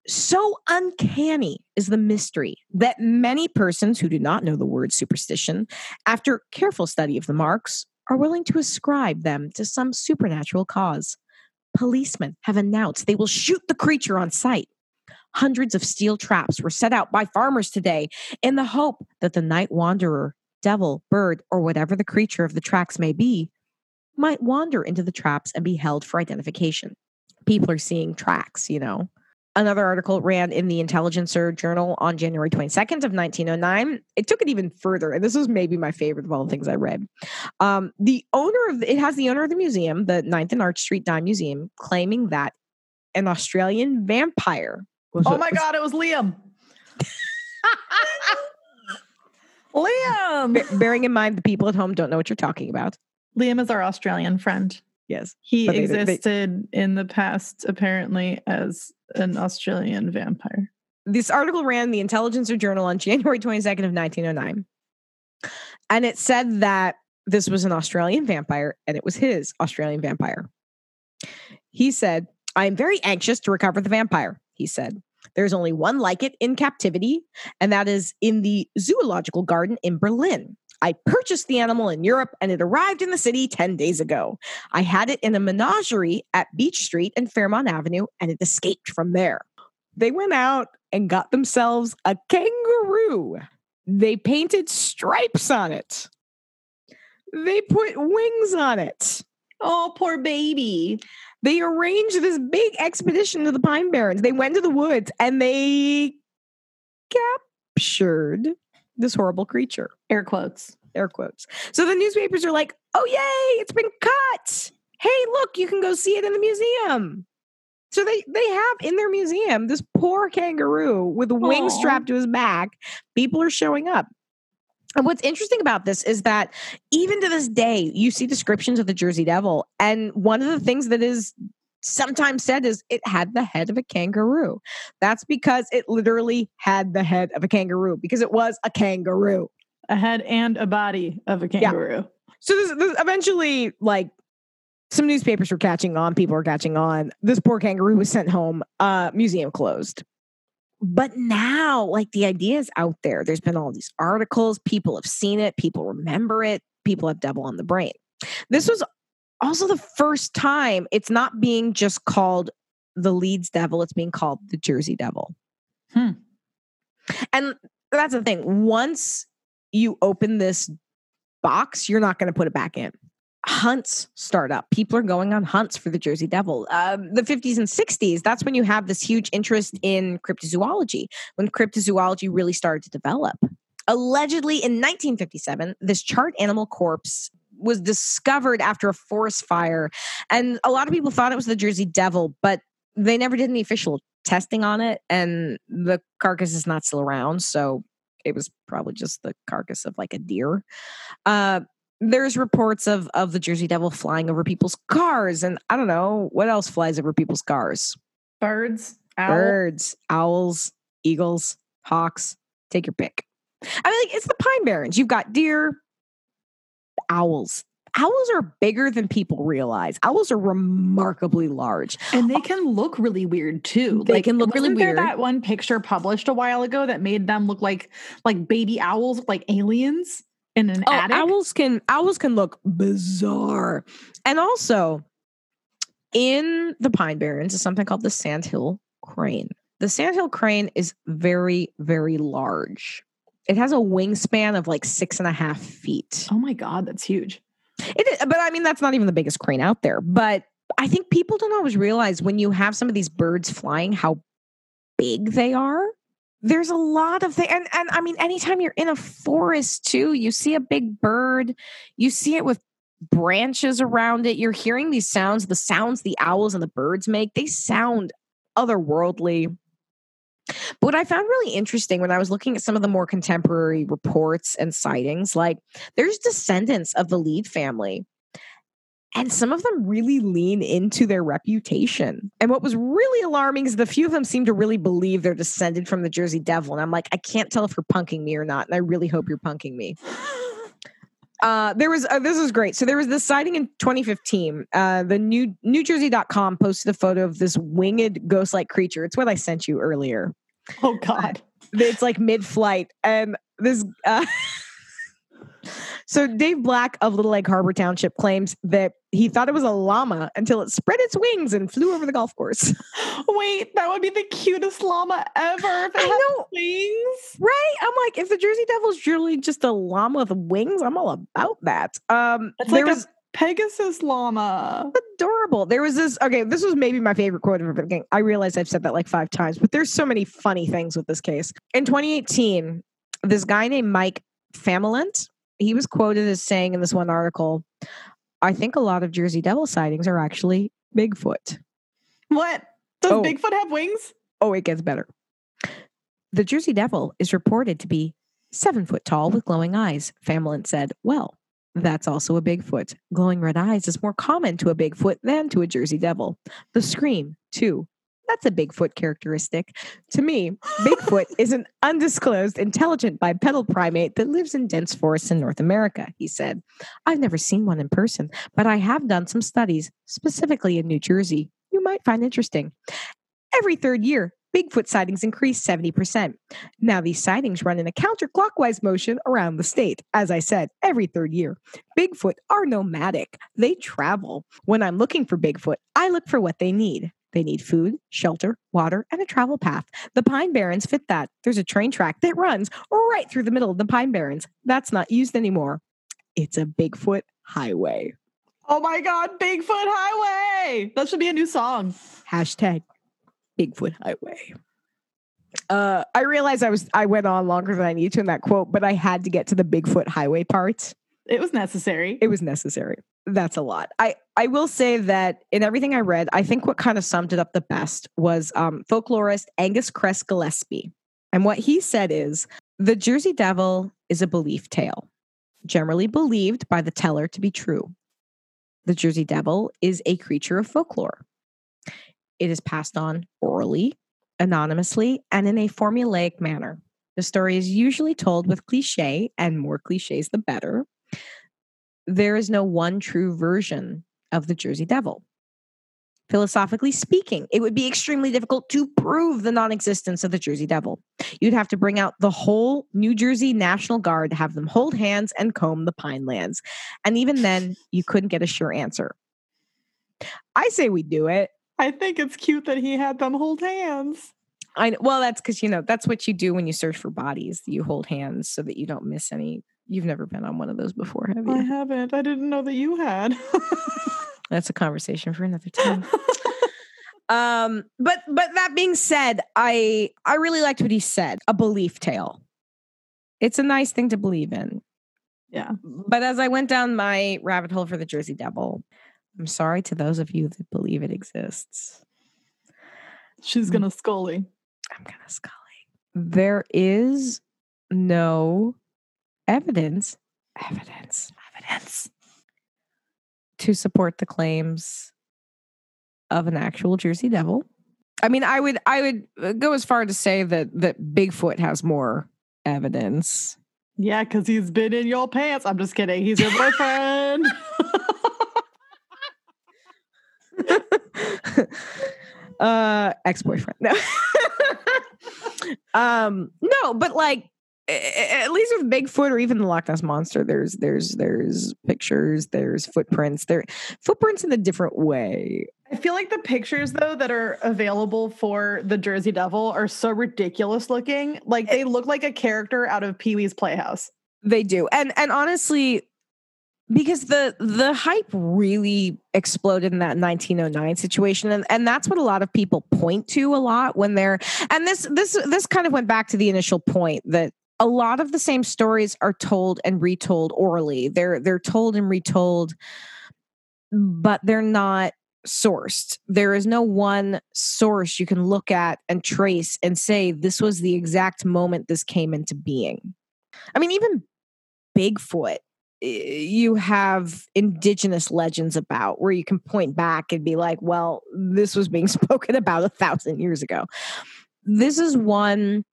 So uncanny is the mystery that many persons who do not know the word superstition, after careful study of the marks, are willing to ascribe them to some supernatural cause. Policemen have announced they will shoot the creature on sight. Hundreds of steel traps were set out by farmers today in the hope that the night wanderer, devil, bird, or whatever the creature of the tracks may be, might wander into the traps and be held for identification. People are seeing tracks, you know. Another article ran in the Intelligencer Journal on January 22nd of 1909. It took it even further, and this was maybe my favorite of all the things I read. Um, the owner of it has the owner of the museum, the Ninth and Arch Street Dime Museum, claiming that an Australian vampire. Was Oh my God, it was Liam. Liam. Ba- bearing in mind the people at home don't know what you're talking about. Liam is our Australian friend. Yes, He they- they- existed in the past, apparently, as an Australian vampire. this article ran the Intelligencer Journal on January 22nd of 1909. And it said that this was an Australian vampire and it was his Australian vampire. He said, I am very anxious to recover the vampire, he said. There's only one like it in captivity, and that is in the zoological garden in Berlin. I purchased the animal in Europe and it arrived in the city 10 days ago. I had it in a menagerie at Beach Street and Fairmount Avenue, and it escaped from there. They went out and got themselves a kangaroo. They painted stripes on it. They put wings on it. Oh, poor baby. They arranged this big expedition to the Pine Barrens. They went to the woods and they captured this horrible creature. Air quotes. Air quotes. So the newspapers are like, oh, yay, it's been cut. Hey, look, you can go see it in the museum. So they they have in their museum this poor kangaroo with wings strapped to his back. People are showing up. And what's interesting about this is that even to this day, you see descriptions of the Jersey Devil. And one of the things that is sometimes said is it had the head of a kangaroo. That's because it literally had the head of a kangaroo because it was a kangaroo. A head and a body of a kangaroo. Yeah. So this, this eventually, like some newspapers were catching on, people were catching on. This poor kangaroo was sent home, uh, museum closed. But now, like the idea is out there. There's been all these articles, people have seen it, people remember it, people have devil on the brain. This was also the first time it's not being just called the Leeds Devil, it's being called the Jersey Devil. Hmm. And that's the thing. Once you open this box, you're not going to put it back in. Hunts start up. People are going on hunts for the Jersey Devil. Um, the 50s and 60s, that's when you have this huge interest in cryptozoology, when cryptozoology really started to develop. Allegedly, in 1957, this charred animal corpse was discovered after a forest fire. And a lot of people thought it was the Jersey Devil, but they never did any official testing on it. And the carcass is not still around. So it was probably just the carcass of like a deer. Uh, there's reports of of the Jersey Devil flying over people's cars, and I don't know what else flies over people's cars. Birds, owl. birds, owls, eagles, hawks. Take your pick. I mean, like, it's the Pine Barrens. You've got deer, owls. Owls are bigger than people realize. Owls are remarkably large, and they oh. can look really weird too. They like, can look really weird. that one picture published a while ago that made them look like like baby owls, like aliens in an oh, attic. Owls can owls can look bizarre, and also in the Pine Barrens is something called the Sandhill crane. The Sandhill crane is very very large. It has a wingspan of like six and a half feet. Oh my God, that's huge. It is, but I mean, that's not even the biggest crane out there. But I think people don't always realize when you have some of these birds flying how big they are. There's a lot of things. And, and I mean, anytime you're in a forest too, you see a big bird, you see it with branches around it. You're hearing these sounds, the sounds the owls and the birds make, they sound otherworldly. But what I found really interesting when I was looking at some of the more contemporary reports and sightings, like there's descendants of the Lead family. And some of them really lean into their reputation. And what was really alarming is the few of them seem to really believe they're descended from the Jersey Devil. And I'm like, I can't tell if you're punking me or not. And I really hope you're punking me. Uh, there was uh, this was great. So there was this sighting in 2015. Uh, the new NewJersey.com posted a photo of this winged ghost-like creature. It's what I sent you earlier. Oh God! it's like mid-flight, and this. Uh, so Dave Black of Little Egg Harbor Township claims that he thought it was a llama until it spread its wings and flew over the golf course. Wait, that would be the cutest llama ever I know. wings. Right? I'm like, if the Jersey Devil's really just a llama with wings, I'm all about that. Um it's there like was Pegasus llama. Adorable. There was this, okay, this was maybe my favorite quote of everything. I realize I've said that like five times, but there's so many funny things with this case. In 2018, this guy named Mike Famelent, he was quoted as saying in this one article, I think a lot of Jersey Devil sightings are actually Bigfoot. What? Does oh. Bigfoot have wings? Oh, it gets better. The Jersey Devil is reported to be seven foot tall with glowing eyes. Famelent said, Well, that's also a Bigfoot. Glowing red eyes is more common to a Bigfoot than to a Jersey Devil. The scream, too, that's a Bigfoot characteristic. To me, Bigfoot is an undisclosed intelligent bipedal primate that lives in dense forests in North America, he said. I've never seen one in person, but I have done some studies, specifically in New Jersey, you might find interesting. Every third year, Bigfoot sightings increase 70%. Now, these sightings run in a counterclockwise motion around the state. As I said, every third year. Bigfoot are nomadic, they travel. When I'm looking for Bigfoot, I look for what they need they need food, shelter, water, and a travel path. The Pine Barrens fit that. There's a train track that runs right through the middle of the Pine Barrens. That's not used anymore. It's a Bigfoot highway. Oh my God, Bigfoot Highway. That should be a new song. Hashtag Bigfoot Highway. Uh, I realized I was I went on longer than I need to in that quote, but I had to get to the Bigfoot Highway part. It was necessary. It was necessary. That's a lot. I I will say that in everything I read, I think what kind of summed it up the best was um, folklorist Angus Kress Gillespie, and what he said is the Jersey Devil is a belief tale, generally believed by the teller to be true. The Jersey Devil is a creature of folklore. it is passed on orally, anonymously, and in a formulaic manner. The story is usually told with cliche, and more cliches the better. There is no one true version of the Jersey Devil. Philosophically speaking, it would be extremely difficult to prove the non existence of the Jersey Devil. You'd have to bring out the whole New Jersey National Guard, to have them hold hands and comb the pine lands. And even then, you couldn't get a sure answer. I say we do it. I think it's cute that he had them hold hands. I well, that's because you know that's what you do when you search for bodies. You hold hands so that you don't miss any. You've never been on one of those before, have you? I haven't. I didn't know that you had. That's a conversation for another time. um, but but that being said, I I really liked what he said. A belief tale. It's a nice thing to believe in. Yeah. But as I went down my rabbit hole for the Jersey Devil, I'm sorry to those of you that believe it exists. She's gonna scully. I'm gonna scully. There is no evidence, evidence, evidence to support the claims of an actual Jersey Devil. I mean, I would I would uh, go as far to say that that Bigfoot has more evidence. Yeah, because he's been in your pants. I'm just kidding. He's your boyfriend. uh ex-boyfriend. No. um no, but like at least with Bigfoot or even the Loch Ness monster, there's there's there's pictures, there's footprints, there footprints in a different way. I feel like the pictures though that are available for the Jersey Devil are so ridiculous looking. Like they eh look like a character out of Pee Wee's Playhouse. They do. And and honestly, because the the hype really exploded in that 1909 situation and and that's what a lot of people point to a lot when they're and this this this kind of went back to the initial point that a lot of the same stories are told and retold orally. They're they're told and retold, but they're not sourced. There is no one source you can look at and trace and say this was the exact moment this came into being. I mean, even Bigfoot, you have indigenous legends about where you can point back and be like, well, this was being spoken about a thousand years ago. This is one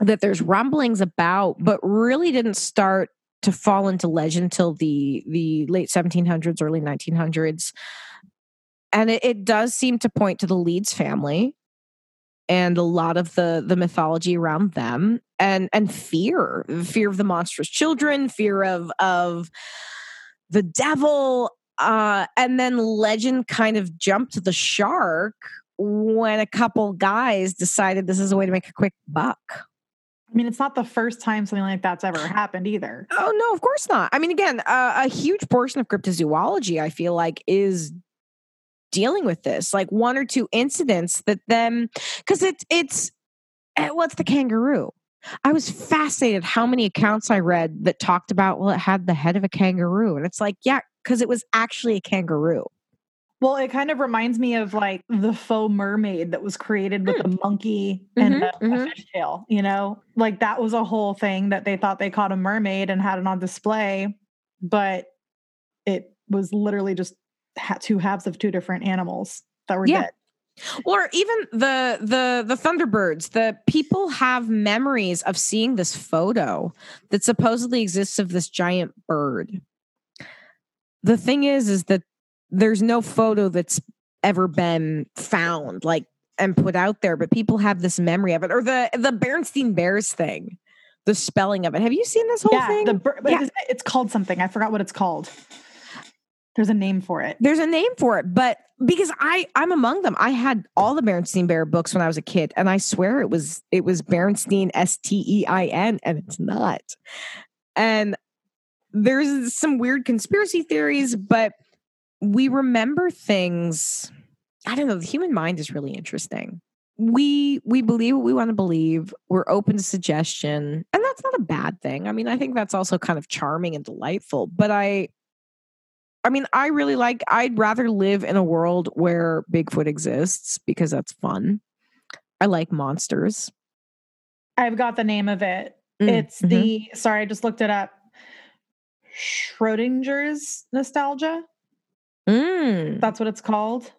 that there's rumblings about, but really didn't start to fall into legend till the the late 1700s, early 1900s. And it, it does seem to point to the Leeds family and a lot of the the mythology around them and and fear fear of the monstrous children fear of of the devil uh and then legend kind of jumped the shark when a couple guys decided this is a way to make a quick buck I mean, it's not the first time something like that's ever happened either. Oh no, of course not. I mean, again, uh, a huge portion of cryptozoology, I feel like, is dealing with this, like one or two incidents that then, because it's it's eh, what's the kangaroo? I was fascinated how many accounts I read that talked about well, it had the head of a kangaroo, and it's like, yeah, because it was actually a kangaroo. Well, it kind of reminds me of like the faux mermaid that was created with a hmm. monkey and mm-hmm, a, mm-hmm. a fish tail, you know? Like that was a whole thing that they thought they caught a mermaid and had it on display, but it was literally just two halves of two different animals that were yeah. dead. Or even the the the Thunderbirds. The people have memories of seeing this photo that supposedly exists of this giant bird. The thing is, is that there's no photo that's ever been found like and put out there but people have this memory of it or the the Bernstein Bears thing the spelling of it. Have you seen this whole yeah, thing? The, yeah. it's called something. I forgot what it's called. There's a name for it. There's a name for it but because i i'm among them. I had all the Bernstein Bear books when i was a kid and i swear it was it was Bernstein s-t-e-i-n and it's not. And there's some weird conspiracy theories but we remember things i don't know the human mind is really interesting. We we believe what we want to believe we're open to suggestion and that's not a bad thing. I mean i think that's also kind of charming and delightful but i i mean i really like i'd rather live in a world where bigfoot exists because that's fun. I like monsters. I've got the name of it. Mm, it's mm-hmm. the sorry i just looked it up. Schrodinger's nostalgia Mm. That's what it's called.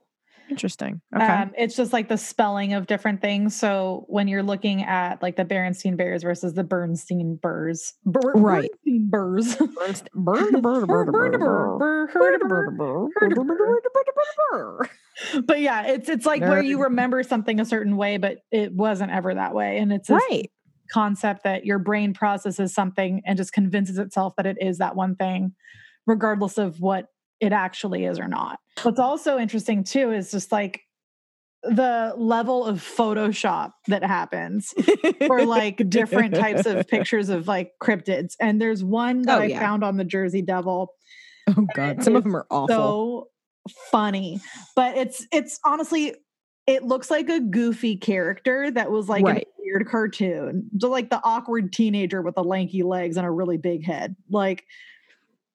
Interesting. Okay. Um, it's just like the spelling of different things. So when you're looking at like the Berenstein Bears versus the Bernstein Burrs, Bur- Right. Bernstein Burrs. but yeah, it's it's like where you remember something a certain way, but it wasn't ever that way, and it's this right. concept that your brain processes something and just convinces itself that it is that one thing, regardless of what it actually is or not. What's also interesting too is just like the level of Photoshop that happens for like different types of pictures of like cryptids. And there's one that Oh, I yeah. found on the Jersey Devil Oh god, some of them are awful. so funny but it's it's honestly it looks like a goofy character that was like Right. a weird cartoon so like the awkward teenager with the lanky legs and a really big head like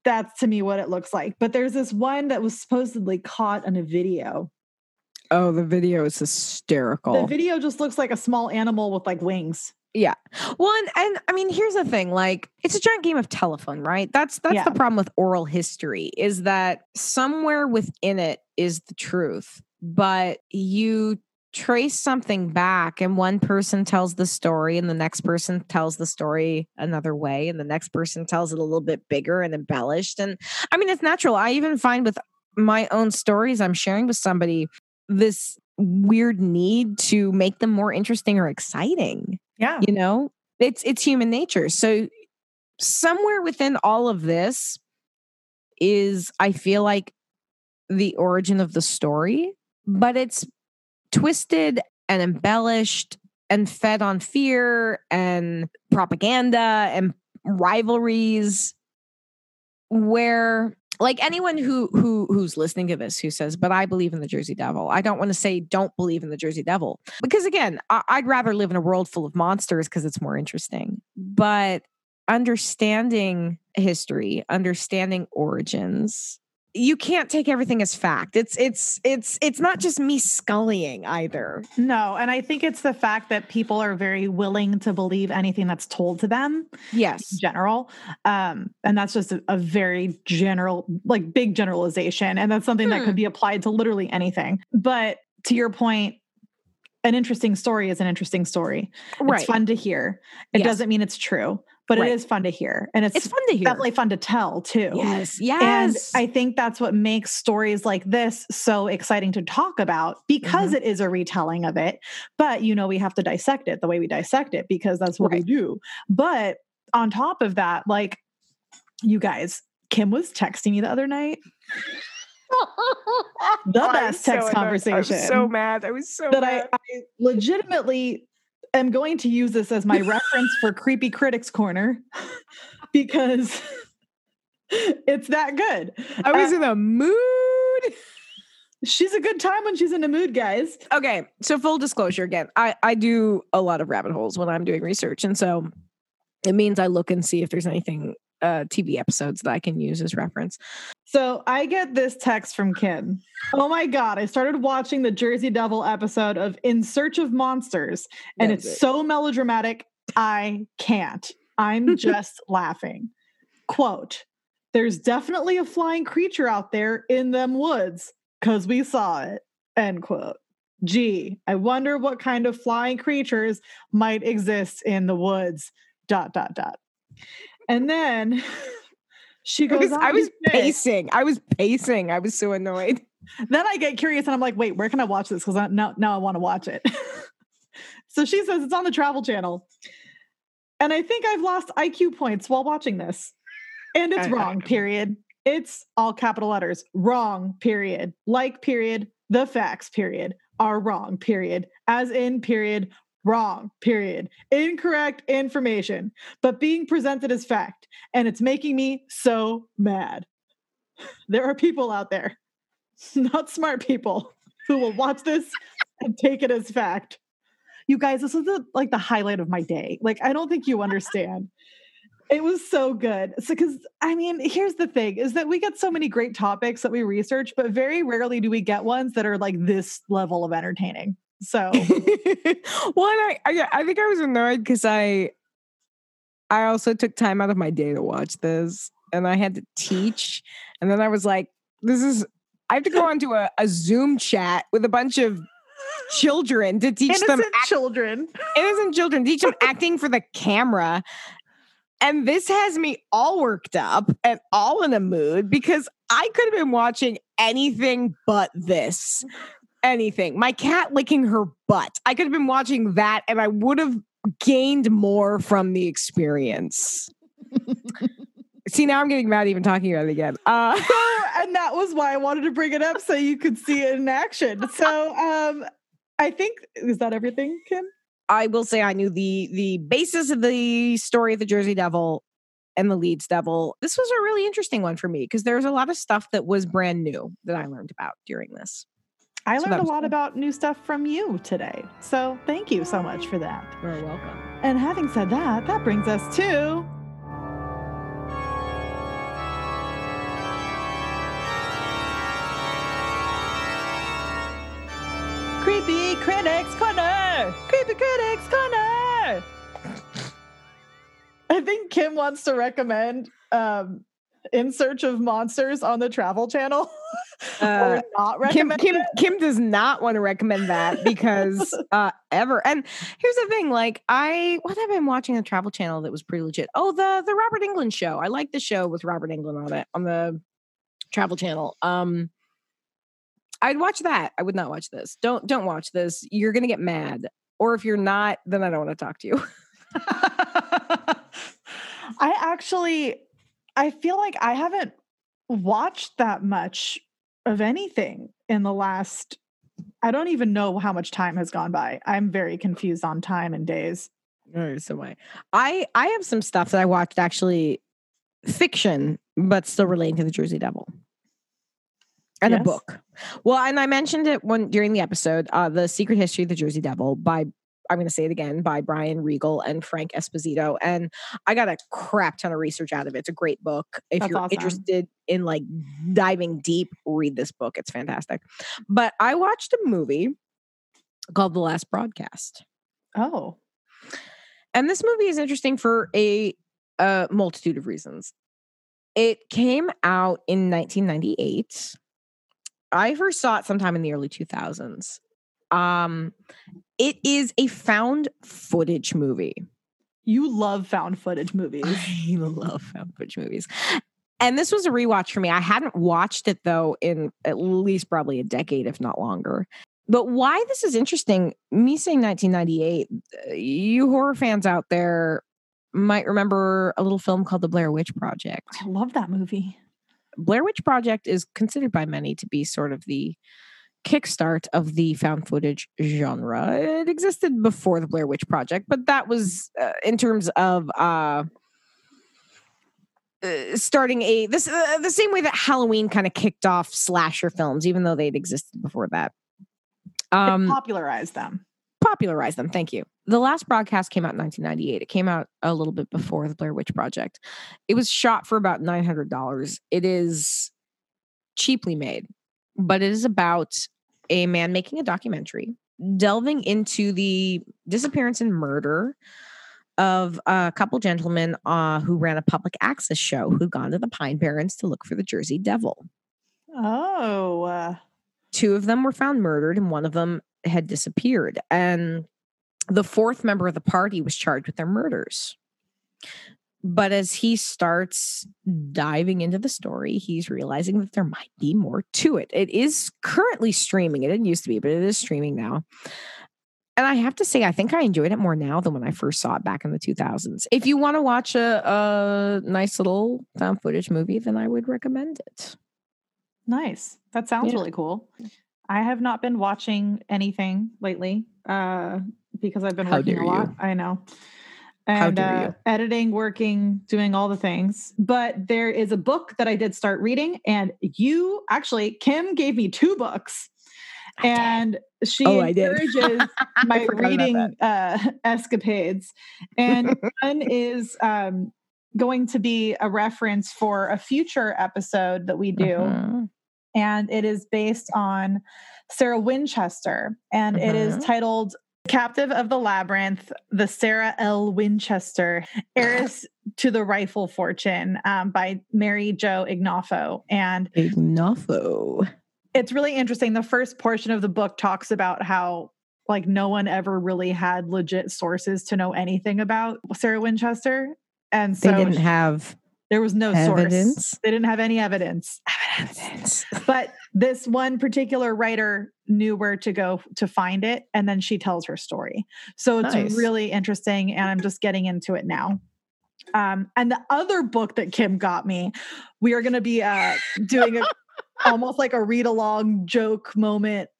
that's to me what it looks like but there's this one that was supposedly caught on a video oh, the video is hysterical. the video just looks like a small animal with like wings Yeah. Well, and, and I mean, here's the thing: like, it's a giant game of telephone, right? That's that's Yeah. the problem with oral history is that somewhere within it is the truth, but you trace something back, and one person tells the story, and the next person tells the story another way, and the next person tells it a little bit bigger and embellished. And I mean, it's natural. I even find with my own stories I'm sharing with somebody this weird need to make them more interesting or exciting yeah you know it's it's human nature so somewhere within all of this is i feel like the origin of the story but it's twisted and embellished and fed on fear and propaganda and rivalries where like anyone who who who's listening to this who says but i believe in the jersey devil i don't want to say don't believe in the jersey devil because again I- i'd rather live in a world full of monsters because it's more interesting. But understanding history understanding origins you can't take everything as fact. It's it's it's it's not just me scullying either. No and i think it's the fact that people are very willing to believe anything that's told to them yes. general. Um and that's just a, a very general like big generalization and that's something that Hmm. could be applied to literally anything. But to your point an interesting story is an interesting story. Right. it's fun to hear. It Yes. doesn't mean it's true but Right. it is fun to hear and it's, it's fun to hear definitely fun to tell too yes and yes I think that's what makes stories like this so exciting to talk about because Mm-hmm. it is a retelling of it. But you know, we have to dissect it the way we dissect it because that's what we do. But on top of that, like you guys, Kim was texting me the other night. The best text. I was so mad. I was so that I. I legitimately am going to use this as my reference for creepy critics corner because it's that good. I was uh, in a mood. She's a good time when she's in a mood, guys. Okay, so full disclosure again, I I do a lot of rabbit holes when I'm doing research, and so it means I look and see if there's anything uh TV episodes that I can use as reference. So I get this text from Kim. Oh my God, I started watching the Jersey Devil episode of In Search of Monsters, and That's it's it. so melodramatic. I can't. I'm just laughing. Quote There's definitely a flying creature out there in them woods because we saw it. End quote. Gee, I wonder what kind of flying creatures might exist in the woods. Dot, dot, dot. And then she I goes, was, on I was pacing. I was pacing. I was so annoyed. then I get curious and I'm like, wait, where can I watch this? Because now, now I want to watch it. so she says it's on the Travel Channel. And I think I've lost IQ points while watching this. And it's I- I wrong, period. It's all capital letters. Wrong, period. Like, period. The facts, period, are wrong, period. As in, period. Wrong, period. Incorrect information, but being presented as fact. And it's making me so mad. There are people out there not smart people who will watch this and take it as fact. You guys, this was the, like the highlight of my day. Like, I don't think you understand. It was so good. So, because I mean, here's the thing is that we get so many great topics that we research, but very rarely do we get ones that are like this level of entertaining. So, well, and I, I I think I was annoyed because I I also took time out of my day to watch this, and I had to teach, and then I was like, "This is I have to go onto a, a Zoom chat with a bunch of children to teach Innocent them act- children. innocent children, teach them acting for the camera. And this has me all worked up and all in a mood because I could have been watching anything but this. Anything. My cat licking her butt. I could have been watching that and I would have gained more from the experience. See, now I'm getting mad even talking about it again. Uh, and that was why I wanted to bring it up so you could see it in action. So um I think is that everything, Kim? I will say I knew the the basis of the story of the Jersey Devil and the Leeds Devil. This was a really interesting one for me because there's a lot of stuff that was brand new that I learned about during this. I So learned a lot about new stuff from you today. So thank you so much for that. You're welcome. And having said that, that brings us to Creepy Critics Corner! Creepy Critics Corner! I think Kim wants to recommend um, In Search of Monsters on the Travel Channel. Uh, not Kim recommend Kim it. Kim does not want to recommend that because uh ever. And here's the thing, like I what have I been watching the Travel Channel that was pretty legit. Oh, the the Robert Englund show. I like the show with Robert Englund on it on the Travel Channel. Um I'd watch that. I would not watch this. Don't don't watch this. You're gonna get mad. Or if you're not, then I don't want to talk to you. I actually I feel like I haven't watched that much of anything in the last I don't even know how much time has gone by. I'm very confused on time and days. Oh, so I, I I have some stuff that I watched actually fiction, but still relating to the Jersey Devil. And a book. Well, and I mentioned it when during the episode, uh, The Secret History of the Jersey Devil by I'm gonna say it again by Brian Regal and Frank Esposito. And I got a crap ton of research out of it. It's a great book. If That's you're awesome. interested in like diving deep, read this book. It's fantastic. But I watched a movie called The Last Broadcast. Oh. And this movie is interesting for a, a multitude of reasons. It came out in 1998. I first saw it sometime in the early 2000s. Um, it is a found footage movie. You love found footage movies. I love found footage movies. And this was a rewatch for me. I hadn't watched it though in at least probably a decade, if not longer. But why this is interesting, me saying 1998, uh, you horror fans out there might remember a little film called The Blair Witch Project. I love that movie. Blair Witch Project is considered by many to be sort of the kickstart of the found footage genre. It existed before the Blair Witch Project, but that was uh, in terms of uh, uh, starting a this uh, the same way that Halloween kind of kicked off slasher films, even though they'd existed before that. Um, popularized them. popularized them. Thank you. The last broadcast came out in 1998. It came out a little bit before the Blair Witch Project. It was shot for about $900. It is cheaply made, but it is about a man making a documentary delving into the disappearance and murder of a couple gentlemen uh, who ran a public access show who'd gone to the Pine Barrens to look for the Jersey Devil Oh. Uh, two of them were found murdered and one of them had disappeared and the fourth member of the party was charged with their murders but as he starts diving into the story he's realizing that there might be more to it it is currently streaming it didn't used to be but it is streaming now and i have to say i think i enjoyed it more now than when i first saw it back in the 2000s if you want to watch a, a nice little found footage movie then i would recommend it nice. That sounds Yeah. really cool. I have not been watching anything lately uh, because I've been How working a lot. you. I know. How And uh, you. editing, working, doing all the things. But there is a book that I did start reading, and you actually, Kim gave me two books. I did. and she Oh, encourages my reading uh, escapades. And one is um, going to be a reference for a future episode that we do. Mhm. And it is based on Sarah Winchester. And it is Mhm. titled Captive of the Labyrinth, the Sarah L. Winchester, Heiress to the Rifle Fortune um, by Mary Jo Ignoffo. And Ignoffo. it's really interesting. The first portion of the book talks about how like no one ever really had legit sources to know anything about Sarah Winchester. And so they didn't have there was no evidence. source. They didn't have any evidence. evidence. But this one particular writer knew where to go to find it. And then she tells her story. So it's Nice. really interesting. And I'm just getting into it now. Um, and the other book that Kim got me, we are going to be uh, doing a, almost like a read along joke moment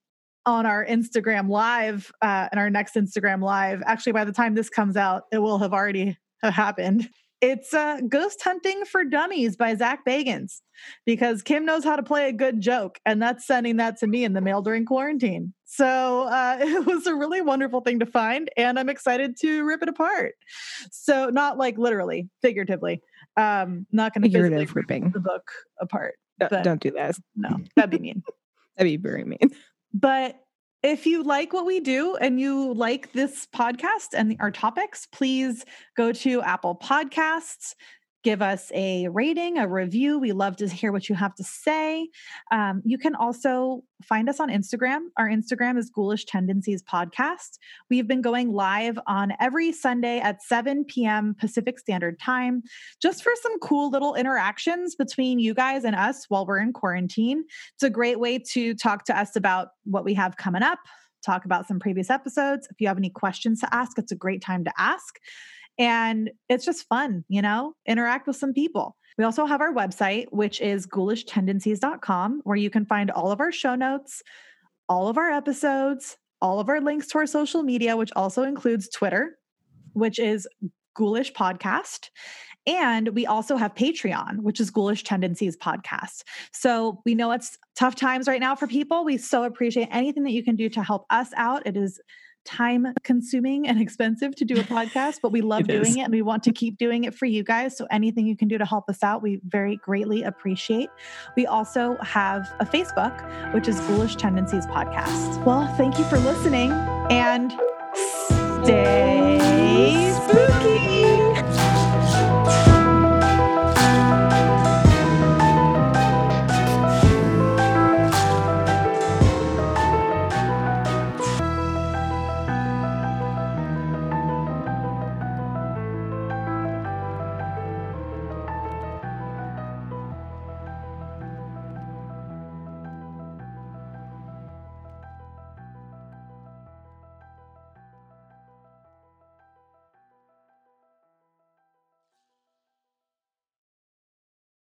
on our Instagram live, uh, in our next Instagram live. Actually, by the time this comes out, it will have already have happened. It's uh, Ghost Hunting for Dummies by Zach Bagans because Kim knows how to play a good joke, and that's sending that to me in the mail during quarantine. So uh, it was a really wonderful thing to find, and I'm excited to rip it apart. So, not like literally, figuratively. Um, not going to physically rip ripping. the book apart. Don't do that. No, that'd be mean. That'd be very mean. But if you like what we do and you like this podcast and our topics, please go to Apple Podcasts, give us a rating, a review. We love to hear what you have to say. Um, you can also find us on Instagram. Our Instagram is Ghoulish Tendencies Podcast. We've been going live on every Sunday at 7 p.m. Pacific Standard Time, just for some cool little interactions between you guys and us while we're in quarantine. It's a great way to talk to us about what we have coming up, talk about some previous episodes. If you have any questions to ask, it's a great time to ask. And it's just fun, you know, interact with some people. We also have our website, which is ghoulishteNdencies.com, where you can find all of our show notes, all of our episodes, all of our links to our social media, which also includes Twitter, which is Ghoulish Podcast. And we also have Patreon, which is Ghoulish Tendencies Podcast. So we know it's tough times right now for people. We so appreciate anything that you can do to help us out. It is time consuming and expensive to do a podcast, but we love It doing is. it and we want to keep doing it for you guys. So anything you can do to help us out, we very greatly appreciate. We also have a Facebook, which is Ghoulish Tendencies Podcast. Well, thank you for listening and stay